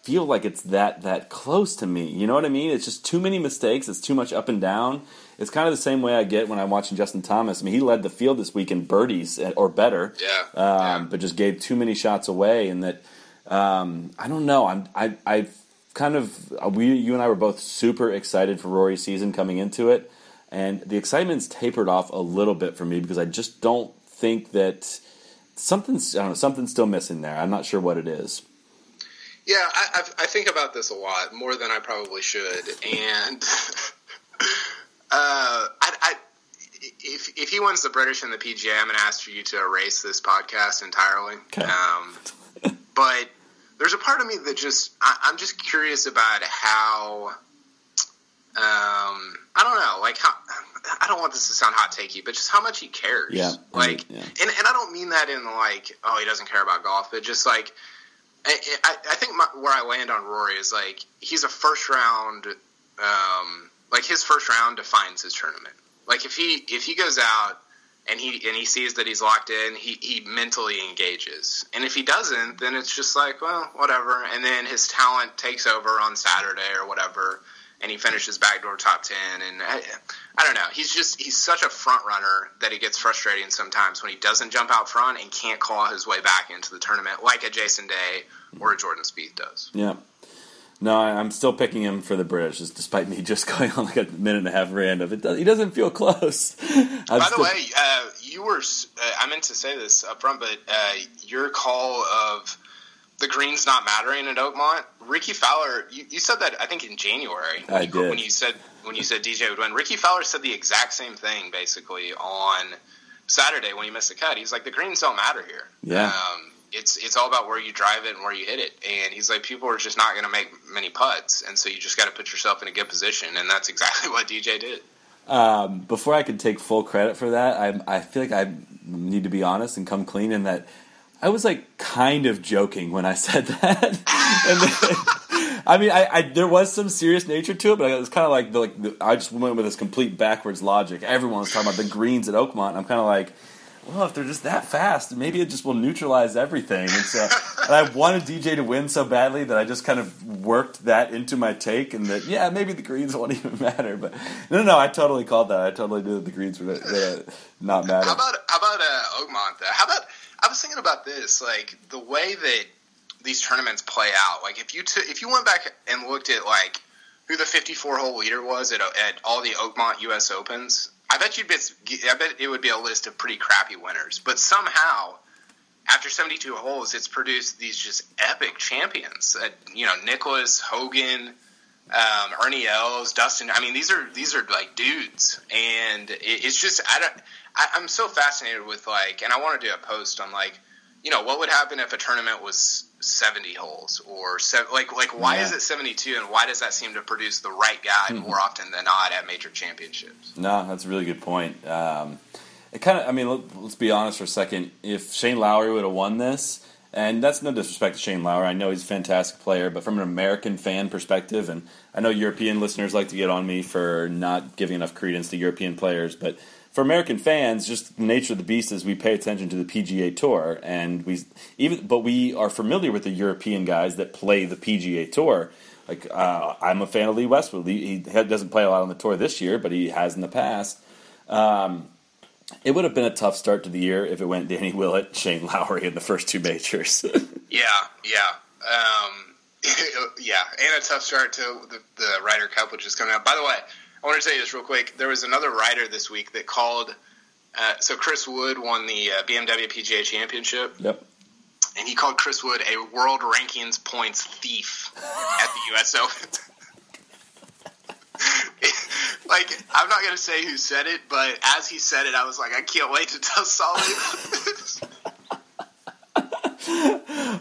Speaker 1: feel like it's that that close to me. You know what I mean? It's just too many mistakes. It's too much up and down. It's kind of the same way I get when I'm watching Justin Thomas. I mean, he led the field this week in birdies eh, or better,
Speaker 2: Yeah,
Speaker 1: um,
Speaker 2: yeah.
Speaker 1: but just gave too many shots away. And that um, I don't know. I'm I I kind of we you and I were both super excited for Rory's season coming into it, and the excitement's tapered off a little bit for me because I just don't think that something's I don't know something's still missing there. I'm not sure what it is.
Speaker 2: Yeah, I, I've, I think about this a lot more than I probably should, and uh, I, I, if if he wins the British and the PGA, I'm going to ask for you to erase this podcast entirely.
Speaker 1: Okay.
Speaker 2: Um, but there's a part of me that just I, I'm just curious about how. Um, I don't know, like how I don't want this to sound hot takey, but just how much he cares.
Speaker 1: Yeah,
Speaker 2: like,
Speaker 1: yeah.
Speaker 2: and and I don't mean that in like, oh, he doesn't care about golf, but just like I, I, I think my, where I land on Rory is like he's a first round, um, like his first round defines his tournament. Like if he if he goes out and he and he sees that he's locked in, he he mentally engages. And if he doesn't, then it's just like well, whatever. And then his talent takes over on Saturday or whatever, and he finishes backdoor top ten. And I, I don't know. He's just he's such a front runner that it gets frustrating sometimes when he doesn't jump out front and can't claw his way back into the tournament like a Jason Day or a Jordan Spieth does.
Speaker 1: Yeah. No, I'm still picking him for the British, despite me just going on like a minute and a half rant of it. does- He doesn't feel close. I'm
Speaker 2: By the
Speaker 1: still-
Speaker 2: way, uh, you were uh, I meant to say this up front, but uh, your call of the greens not mattering at Oakmont, Rickie Fowler, you, you said that I think in January.
Speaker 1: I
Speaker 2: when
Speaker 1: did.
Speaker 2: when you said when you said DJ would win. Ricky Fowler said the exact same thing basically on Saturday when he missed the cut. He's like the greens don't matter here.
Speaker 1: Yeah.
Speaker 2: Um, it's it's all about where you drive it and where you hit it. And he's like, people are just not going to make many putts, and so you just got to put yourself in a good position, and that's exactly what DJ did.
Speaker 1: um, before I could take full credit for that, I, I feel like I need to be honest and come clean in that I was like kind of joking when I said that. and then, I mean, I, I there was some serious nature to it, but it was kind of like the, like the, I just went with this complete backwards logic. Everyone was talking about the greens at Oakmont. And I'm kind of like. Well, if they're just that fast, maybe it just will neutralize everything. And, so, and I wanted DJ to win so badly that I just kind of worked that into my take, and that yeah, maybe the greens won't even matter. But no, no, no, I totally called that. I totally knew that the greens would uh, not matter.
Speaker 2: How about how about uh, Oakmont? How about I was thinking about this, like the way that these tournaments play out. Like if you took if you went back and looked at like who the 54 hole leader was at at all the Oakmont U.S. Opens, I bet you'd be I bet it would be a list of pretty crappy winners. But somehow. After 72 holes, it's produced these just epic champions. Uh, you know, Nicklaus Hogan, um, Ernie Els, Dustin. I mean, these are these are like dudes, and it, it's just I don't. I, I'm so fascinated with like, and I want to do a post on like, you know, what would happen if a tournament was 70 holes or seven, like like why
Speaker 1: Yeah.
Speaker 2: is it 72, and why does that seem to produce the right guy more often than not at major championships?
Speaker 1: No, that's a really good point. Um, it kind of, I mean, let, let's be honest for a second. If Shane Lowry would have won this, and that's no disrespect to Shane Lowry, I know he's a fantastic player, but from an American fan perspective, and I know European listeners like to get on me for not giving enough credence to European players, but for American fans, just the nature of the beast is we pay attention to the PGA Tour, and we even, but we are familiar with the European guys that play the PGA Tour. Like uh, I'm a fan of Lee Westwood. Lee, he doesn't play a lot on the tour this year, but he has in the past. Um, it would have been a tough start to the year if it went Danny Willett, Shane Lowry in the first two majors.
Speaker 2: Yeah, yeah, um, yeah, and a tough start to the, the Ryder Cup, which is coming up. By the way, I want to tell you this real quick. There was another writer this week that called. Uh, so Chris Wood won the uh, BMW PGA Championship,
Speaker 1: Yep.
Speaker 2: and he called Chris Wood a world rankings points thief at the U.S. Open. like I'm not gonna say who said it, but as he said it, I was like, I can't wait to tell Soly.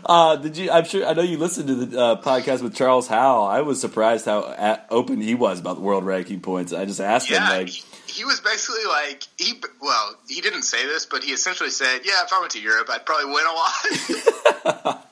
Speaker 1: Uh, did you? I'm sure. I know you listened to the uh, podcast with Charles Howell. I was surprised how at, open he was about the world ranking points. I just asked him like,
Speaker 2: he, he was basically like he. Well, he didn't say this, but he essentially said, "Yeah, if I went to Europe, I'd probably win a lot."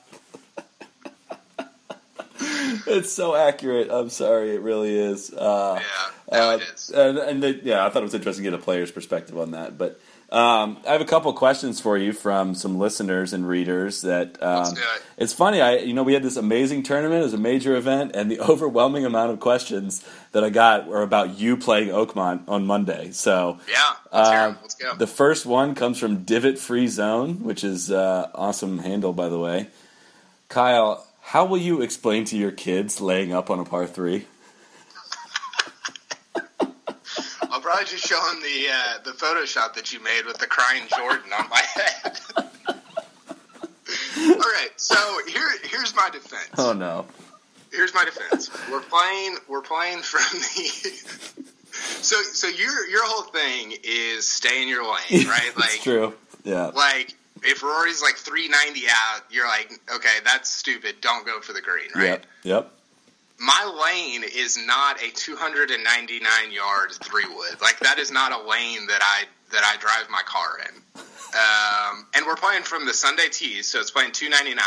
Speaker 1: it's so accurate. I'm sorry, it really is. Uh,
Speaker 2: yeah, no,
Speaker 1: uh,
Speaker 2: it is.
Speaker 1: and, and the, yeah, I thought it was interesting to get a player's perspective on that. But um, I have a couple questions for you from some listeners and readers. That um,
Speaker 2: it.
Speaker 1: it's funny. I you know we had this amazing tournament. It was a major event, and the overwhelming amount of questions that I got were about you playing Oakmont on Monday. So
Speaker 2: Yeah,
Speaker 1: uh,
Speaker 2: 'em. Let's go.
Speaker 1: the first one comes from Divot Free Zone, which is uh, awesome handle by the way. Kyle, how will you explain to your kids laying up on a par three?
Speaker 2: I'll probably just show him the uh, the Photoshop that you made with the crying Jordan on my head. All right, so here here's my defense.
Speaker 1: Oh no.
Speaker 2: Here's my defense. We're playing. We're playing from the. so so your your whole thing is stay in your lane, right? Like
Speaker 1: it's true. Yeah.
Speaker 2: like if Rory's like 390 out, you're like, okay, that's stupid. Don't go for the green, right?
Speaker 1: Yep. Yep.
Speaker 2: My lane is not a 299 yard three wood. Like that is not a lane that I that I drive my car in. Um, and we're playing from the Sunday tees, so it's playing 299.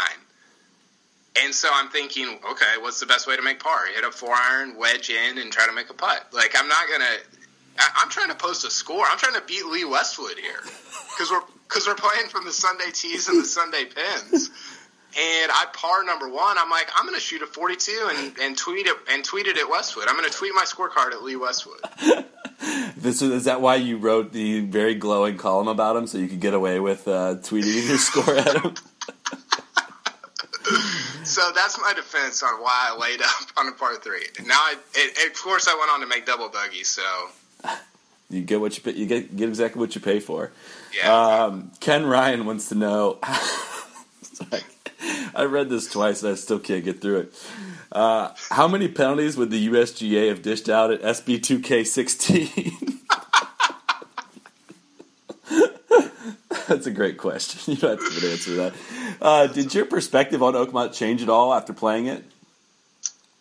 Speaker 2: And so I'm thinking, okay, what's the best way to make par? Hit a four iron, wedge in, and try to make a putt. Like I'm not gonna. I, I'm trying to post a score. I'm trying to beat Lee Westwood here because we're because we're playing from the Sunday tees and the Sunday pins. And I par number one. I'm like, I'm going to shoot a 42 and, and tweet it and tweet it at Westwood. I'm going to tweet my scorecard at Lee Westwood.
Speaker 1: This is, is that why you wrote the very glowing column about him so you could get away with uh, tweeting your score at him?
Speaker 2: So that's my defense on why I laid up on a par three. Now, I, it, of course, I went on to make double bogey. So
Speaker 1: You get what you pay, you get get exactly what you pay for.
Speaker 2: yeah,
Speaker 1: Um, Ken Ryan wants to know. Sorry. I read this twice and I still can't get through it. Uh, how many penalties would the USGA have dished out at SB 2K16? That's a great question. You don't have to answer that. Uh, did your perspective on Oakmont change at all after playing it?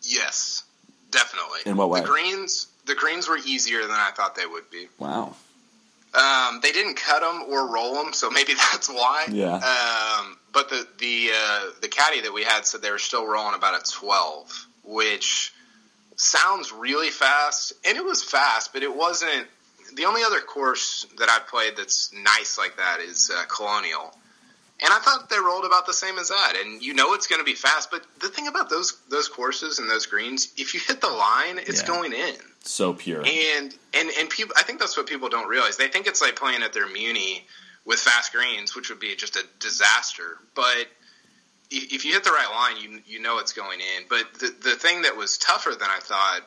Speaker 2: yes, definitely.
Speaker 1: In what way?
Speaker 2: The greens, the greens were easier than I thought they would be.
Speaker 1: Wow.
Speaker 2: Um, they didn't cut them or roll them, so maybe that's why.
Speaker 1: Yeah.
Speaker 2: Um, but the the uh, the caddy that we had said they were still rolling about a twelve, which sounds really fast, and it was fast, but it wasn't. The only other course that I've played that's nice like that is uh, Colonial, and I thought they rolled about the same as that. And you know it's going to be fast, but the thing about those those courses and those greens, if you hit the line, it's
Speaker 1: Yeah.
Speaker 2: going in.
Speaker 1: So pure.
Speaker 2: And and and people, I think that's what people don't realize. They think it's like playing at their Muni with fast greens, which would be just a disaster. But if you hit the right line, you you know it's going in. But the the thing that was tougher than I thought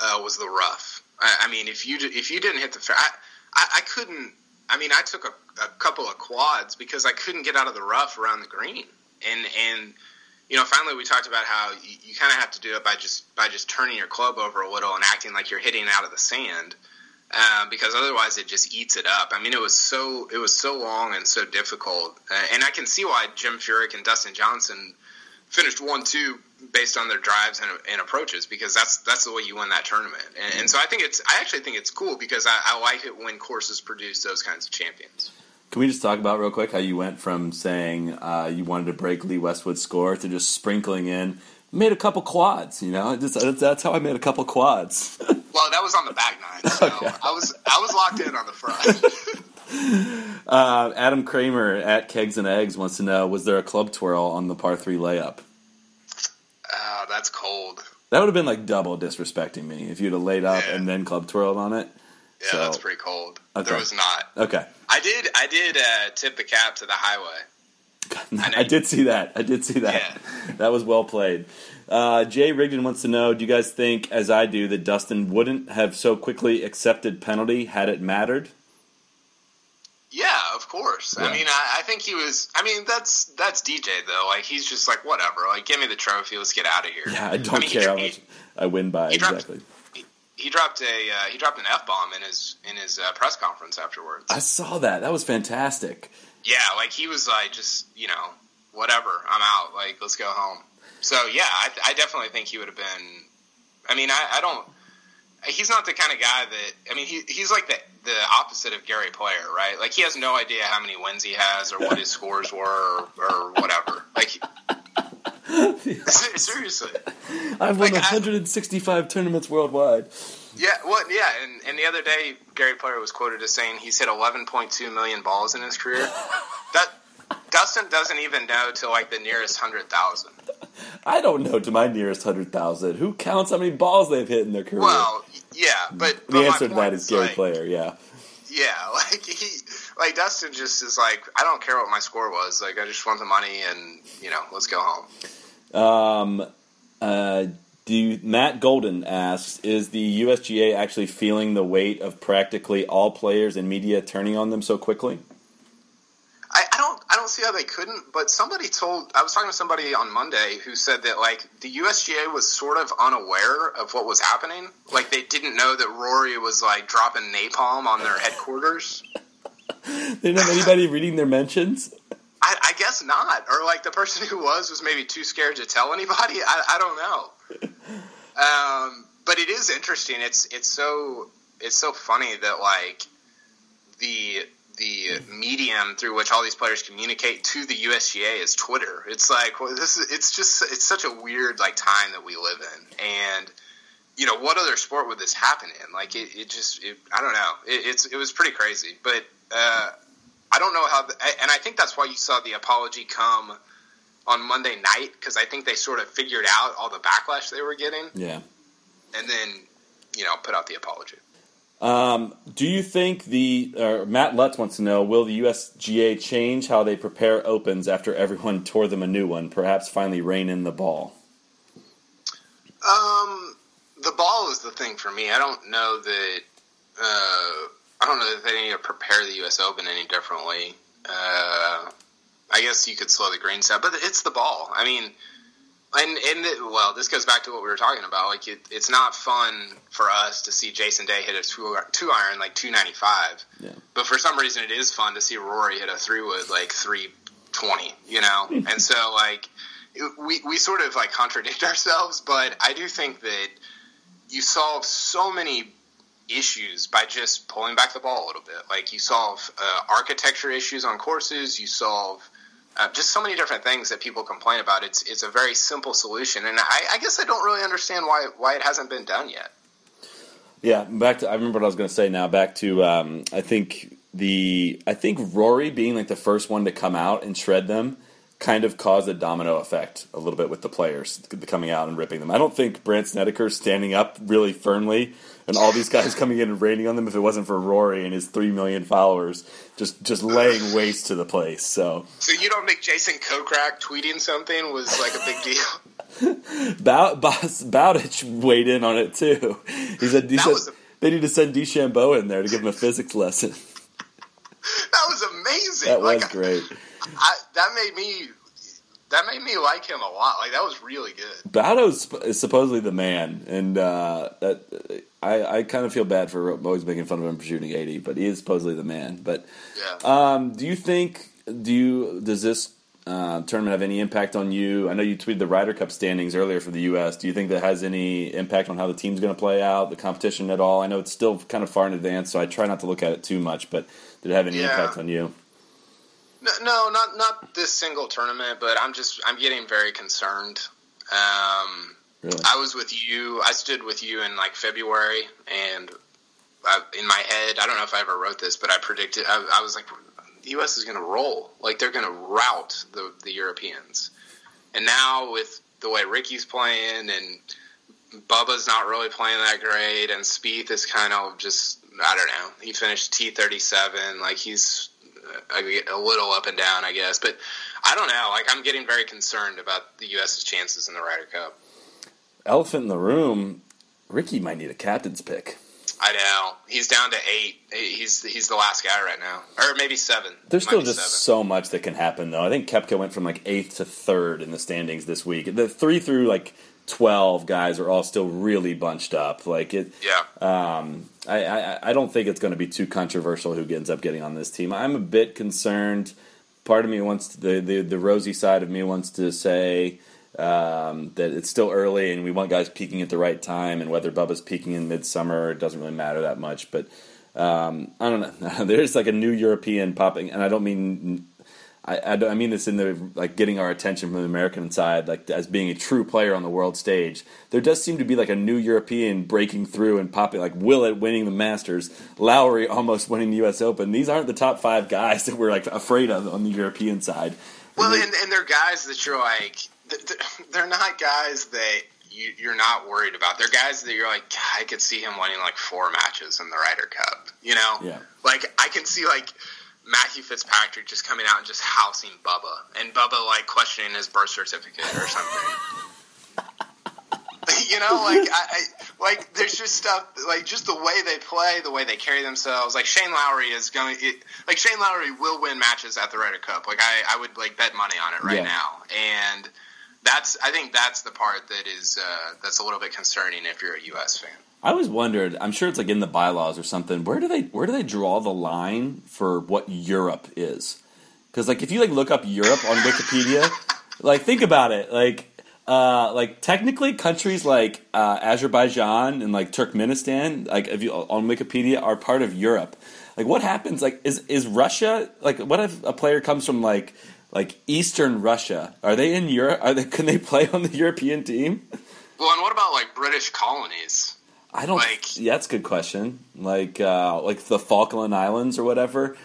Speaker 2: uh, was the rough. I, I mean, if you if you didn't hit the fair, I, I, I couldn't. I mean, I took a, a couple of quads because I couldn't get out of the rough around the green, and and you know, finally we talked about how you, you kind of have to do it by just by just turning your club over a little and acting like you're hitting out of the sand, uh, because otherwise it just eats it up. I mean, it was so it was so long and so difficult, uh, and I can see why Jim Furyk and Dustin Johnson finished one two based on their drives and, and approaches because that's that's the way you win that tournament. And, and so I think it's I actually think it's cool because I, I like it when courses produce those kinds of champions.
Speaker 1: Can we just talk about real quick how you went from saying uh, you wanted to break Lee Westwood's score to just sprinkling in made a couple quads? You know, just, that's, how I made a couple quads.
Speaker 2: Well, that was on the back nine, so I was I was locked in on the front.
Speaker 1: uh, Adam Kramer at Kegs and Eggs wants to know: Was there a club twirl on the par three layup?
Speaker 2: Uh, that's cold.
Speaker 1: That would have been like double disrespecting me if you'd have laid up
Speaker 2: Yeah.
Speaker 1: and then club twirled on it.
Speaker 2: Yeah,
Speaker 1: So-
Speaker 2: that's pretty cold.
Speaker 1: Okay.
Speaker 2: There was not.
Speaker 1: Okay.
Speaker 2: I did I did uh, tip the cap to the highway.
Speaker 1: I, did see that. I did see that.
Speaker 2: Yeah.
Speaker 1: That was well played. Uh, Jay Rigdon wants to know: Do you guys think, as I do, that Dustin wouldn't have so quickly accepted penalty had it mattered?
Speaker 2: Yeah, of course.
Speaker 1: Yeah.
Speaker 2: I mean, I, I think he was. I mean, that's that's DJ though. Like he's just like whatever. Like give me the trophy. Let's get out of here.
Speaker 1: Yeah, I don't
Speaker 2: mean, he
Speaker 1: care how
Speaker 2: dro-
Speaker 1: much I win by.
Speaker 2: he dropped-
Speaker 1: Exactly.
Speaker 2: He, he dropped a uh, he dropped an f bomb in his in his uh, press conference afterwards.
Speaker 1: I saw that. That was fantastic.
Speaker 2: yeah, like he was like just you know whatever. I'm out. Like let's go home. So yeah, I, I definitely think he would have been. I mean, I, I don't. He's not the kind of guy that. I mean, he, he's like the the opposite of Gary Player, right? Like he has no idea how many wins he has or what his scores were or, or whatever. Like seriously.
Speaker 1: I've won
Speaker 2: Like, I-
Speaker 1: 165 tournaments worldwide.
Speaker 2: Yeah, well, yeah, and, and the other day, Gary Player was quoted as saying he's hit 11.2 million balls in his career. that Dustin doesn't even know to like the nearest hundred thousand.
Speaker 1: I don't know to my nearest 100,000. Who counts how many balls they've hit in their career?
Speaker 2: Well, yeah, but, but
Speaker 1: the answer to that is Gary
Speaker 2: like,
Speaker 1: Player, yeah.
Speaker 2: Yeah, like he, like Dustin just is like, I don't care what my score was. Like I just want the money, and you know, let's go home.
Speaker 1: Um, uh, do you, Matt Golden asks, is the USGA actually feeling the weight of practically all players and media turning on them so quickly?
Speaker 2: I, I don't I don't see how they couldn't, but somebody told I was talking to somebody on Monday who said that like the USGA was sort of unaware of what was happening. Like they didn't know that Rory was like dropping napalm on their headquarters.
Speaker 1: They didn't have anybody reading their mentions?
Speaker 2: I, I guess not, or like the person who was was maybe too scared to tell anybody. I, I don't know. Um, but it is interesting. It's it's so it's so funny that like the the medium through which all these players communicate to the USGA is Twitter. It's like well, this is it's just it's such a weird like time that we live in, and you know what other sport would this happen in? Like it, it just it, I don't know. It, it's it was pretty crazy, but uh, I don't know how. The, and I think that's why you saw the apology come on Monday night because I think they sort of figured out all the backlash they were getting,
Speaker 1: Yeah.
Speaker 2: and then you know put out the apology.
Speaker 1: Um, do you think the uh, Matt Lutz wants to know will the USGA change how they prepare opens after everyone tore them a new one? Perhaps finally rein in the ball.
Speaker 2: Um, the ball is the thing for me. I don't know that. Uh, I don't know that they need to prepare the U.S. Open any differently. Uh, I guess you could slow the greens down, but it's the ball. I mean, and and it, well, this goes back to what we were talking about. Like, it, it's not fun for us to see Jason Day hit a two, two iron like two ninety five.
Speaker 1: Yeah.
Speaker 2: But for some reason, it is fun to see Rory hit a three wood like three twenty. You know, and so like we we sort of like contradict ourselves. But I do think that you solve so many issues by just pulling back the ball a little bit. Like you solve uh, architecture issues on courses. You solve uh, just so many different things that people complain about. It's it's a very simple solution, and I, I guess I don't really understand why why it hasn't been done yet.
Speaker 1: Yeah, back to I remember what I was going to say now. Back to um, I think the I think Rory being like the first one to come out and shred them kind of caused a domino effect a little bit with the players coming out and ripping them. I don't think Brandt Snedeker standing up really firmly and all these guys coming in and raining on them if it wasn't for Rory and his three million followers just just laying waste to the place. So
Speaker 2: So you don't think Jason Kokrak tweeting something was like a big deal?
Speaker 1: Bowditch weighed in on it too. He said, he said
Speaker 2: a-
Speaker 1: they need to send DeChambeau in there to give him a physics lesson.
Speaker 2: that was amazing.
Speaker 1: That was
Speaker 2: like,
Speaker 1: great.
Speaker 2: I, that made me that made me like him a lot. Like that was really good.
Speaker 1: Bowdo's is supposedly the man, and uh, that I, I kind of feel bad for always making fun of him for shooting eighty, but he is supposedly the man. But
Speaker 2: Yeah.
Speaker 1: um, do you think do you does this uh, tournament have any impact on you? I know you tweeted the Ryder Cup standings earlier for the U.S. Do you think that has any impact on how the team's going to play out, the competition at all? I know it's still kind of far in advance, so I try not to look at it too much. But did it have any
Speaker 2: Yeah.
Speaker 1: impact on you?
Speaker 2: No, no, not not this single tournament, but I'm just I'm getting very concerned. Um,
Speaker 1: Really?
Speaker 2: I was with you. I stood with you in like February, and I, in my head, I don't know if I ever wrote this, but I predicted. I, I was like, the U.S. is going to roll. Like they're going to rout the the Europeans. And now with the way Rickie's playing and Bubba's not really playing that great, and Spieth is kind of just I don't know. He finished T thirty seven. Like he's a, a little up and down, I guess. But I don't know. Like I'm getting very concerned about the U.S.'s chances in the Ryder Cup.
Speaker 1: Elephant in the room. Rickie might need a captain's pick.
Speaker 2: I know he's down to eight. He's he's the last guy right now, or maybe seven.
Speaker 1: There's still just
Speaker 2: seven.
Speaker 1: so much that can happen, though. I think Koepka went from like eighth to third in the standings this week. The three through like twelve guys are all still really bunched up. Like it,
Speaker 2: yeah.
Speaker 1: um, I, I I don't think it's going to be too controversial who ends up getting on this team. I'm a bit concerned. Part of me wants to, the, the the rosy side of me wants to say um, that it's still early and we want guys peaking at the right time. And whether Bubba's peaking in midsummer, it doesn't really matter that much. But um, I don't know. There's like a new European popping, and I don't mean. I, I, I mean this in the like getting our attention from the American side, like as being a true player on the world stage. There does seem to be like a new European breaking through and popping, like Willett winning the Masters, Lowry almost winning the U.S. Open. These aren't the top five guys that we're like afraid of on the European side.
Speaker 2: Well, and, and they're guys that you're like, they're not guys that you, you're not worried about. They're guys that you're like, "God, I could see him winning like four matches in the Ryder Cup. You know,
Speaker 1: Yeah.
Speaker 2: like I can see like Matthew Fitzpatrick just coming out and just housing Bubba, and Bubba like questioning his birth certificate or something. you know, like I, I like there's just stuff like just the way they play, the way they carry themselves. Like Shane Lowry is going, it, like Shane Lowry will win matches at the Ryder Cup. Like I, I would like bet money on it right
Speaker 1: Yeah.
Speaker 2: now, and that's I think that's the part that is uh, that's a little bit concerning if you're a U.S. fan.
Speaker 1: I always wondered. I'm sure it's like in the bylaws or something. Where do they where do they draw the line for what Europe is? Because like if you like look up Europe on Wikipedia, like think about it. Like uh, like technically countries like uh, Azerbaijan and like Turkmenistan, like if you on Wikipedia, are part of Europe. Like what happens? Like is is Russia like what if a player comes from like like Eastern Russia? Are they in Europe? Are they can they play on the European team?
Speaker 2: Well, and what about like British colonies?
Speaker 1: I don't.
Speaker 2: Like-
Speaker 1: yeah, that's a good question. Like, uh, like the Falkland Islands or whatever.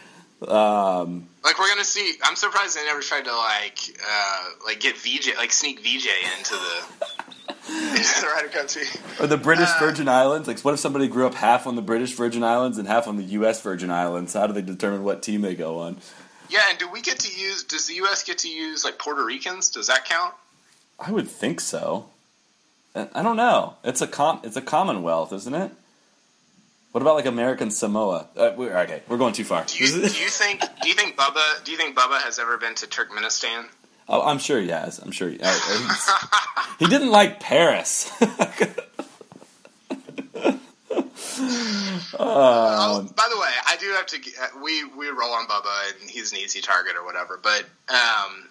Speaker 1: Um,
Speaker 2: Like we're gonna see. I'm surprised they never tried to like uh, like get VJ like sneak VJ into the into the Ryder Cup team.
Speaker 1: or the British Virgin Islands. Like, what if somebody grew up half on the British Virgin Islands and half on the U.S. Virgin Islands? How do they determine what team they go on?
Speaker 2: Yeah, and do we get to use? Does the U.S. get to use like Puerto Ricans? Does that count?
Speaker 1: I would think so. I don't know. It's a com- It's a Commonwealth, isn't it? What about like American Samoa? Uh, we're, okay, we're going too far.
Speaker 2: Do you, do you think? Do you think Bubba? Do you think Bubba has ever been to Turkmenistan?
Speaker 1: oh, I'm sure he has. I'm sure he, uh, he didn't like Paris.
Speaker 2: Oh, way, I do have to. uh, We we roll on Bubba, and he's an easy target or whatever. But um,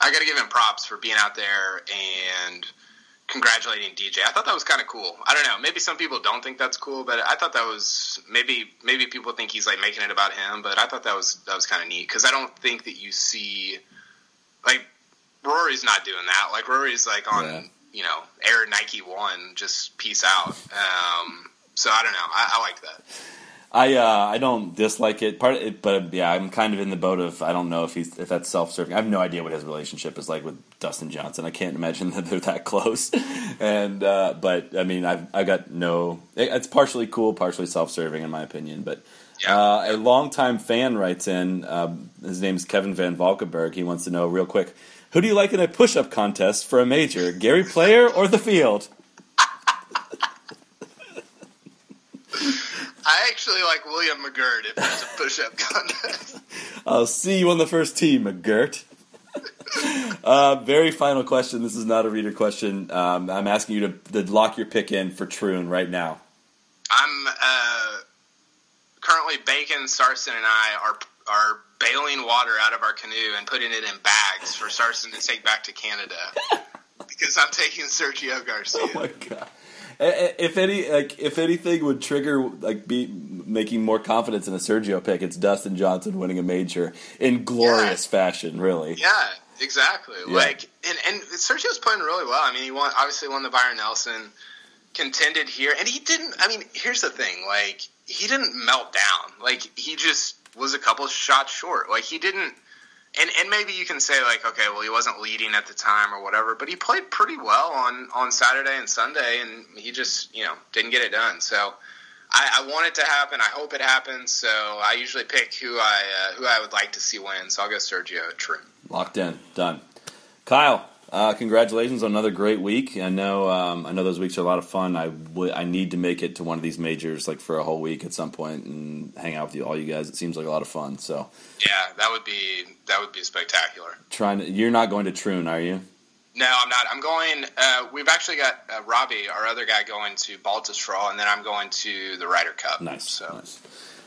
Speaker 2: I got to give him props for being out there and congratulating DJ. I thought that was kind of cool. I don't know. Maybe some people don't think that's cool, but I thought that was maybe maybe people think he's like making it about him. But I thought that was that was kind of neat because I don't think that you see like Rory's not doing that. Like Rory's like on
Speaker 1: Yeah.
Speaker 2: you know Air Nike One, just peace out. Um, so I don't know. I, I like that.
Speaker 1: I uh, I don't dislike it. Part, it, but yeah, I'm kind of in the boat of I don't know if he's if that's self-serving. I have no idea what his relationship is like with Dustin Johnson. I can't imagine that they're that close. And uh, but I mean, I've I got no. it- It's partially cool, partially self-serving in my opinion. But
Speaker 2: Yeah.
Speaker 1: uh, a longtime fan writes in. Um, his name's Kevin Van Valkenburg. He wants to know real quick. Who do you like in a push-up contest for a major, Gary Player or the field?
Speaker 2: I actually like William McGirt if there's a push-up contest.
Speaker 1: I'll see you on the first team, McGirt. uh, very final question. This is not a reader question. Um, I'm asking you to, to lock your pick in for Troon right now.
Speaker 2: I'm uh, currently Bacon, Sarson, and I are are bailing water out of our canoe and putting it in bags for Sarson to take back to Canada because I'm taking Sergio Garcia.
Speaker 1: Oh my god! If any, like, if anything would trigger like be making more confidence in a Sergio pick, it's Dustin Johnson winning a major in glorious fashion. Really,
Speaker 2: Yeah, exactly.
Speaker 1: Yeah.
Speaker 2: Like, and and Sergio's playing really well. I mean, he won obviously won the Byron Nelson, contended here, and he didn't. I mean, here's the thing: like, he didn't melt down. Like, he just was a couple shots short. Like, he didn't. And and maybe you can say like, okay, well, he wasn't leading at the time or whatever, but he played pretty well on on Saturday and Sunday, and he just you know didn't get it done. So. I, I, want it to happen. I hope it happens. So I usually pick who I uh, who I would like to see win. So I'll go Sergio Troon.
Speaker 1: Locked in, done. Kyle, uh, congratulations on another great week. I know um, I know those weeks are a lot of fun. I, w- I need to make it to one of these majors like for a whole week at some point and hang out with you all you guys. It seems like a lot of fun. So
Speaker 2: yeah, that would be that would be spectacular.
Speaker 1: Trying to, you're not going to Troon, are you?
Speaker 2: No, I'm not. I'm going. Uh, we've actually got uh, Robby, our other guy, going to Baltusrol, and then I'm going to the Ryder Cup.
Speaker 1: Nice.
Speaker 2: So
Speaker 1: nice.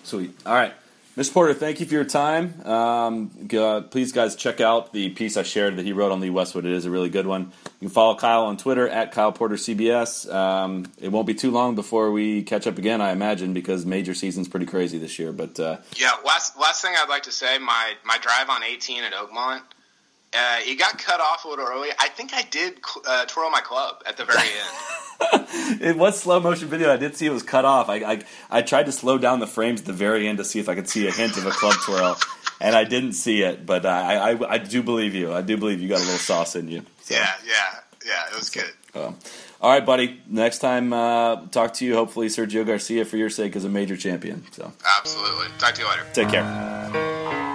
Speaker 1: sweet. All right. Mr. Porter, thank you for your time. Um, uh, please, guys, check out the piece I shared that he wrote on Lee Westwood. It is a really good one. You can follow Kyle on Twitter at Kyle Porter CBS. Um, it won't be too long before we catch up again, I imagine, because major season's pretty crazy this year. But uh,
Speaker 2: yeah, last last thing I'd like to say, my my drive on 18 at Oakmont uh, it got cut off a little early. I think I did uh, twirl my club at the very
Speaker 1: end. it was slow motion video. I did see it was cut off. I, I, I tried to slow down the frames at the very end to see if I could see a hint of a club twirl, and I didn't see it. But I, I, I do believe you. I do believe you got a little sauce in you.
Speaker 2: So. Yeah, yeah, yeah. It was so, good.
Speaker 1: Um, all right, buddy. Next time, uh, talk to you. Hopefully, Sergio Garcia, for your sake, is a major champion. So
Speaker 2: absolutely. Talk to you later.
Speaker 1: Take care.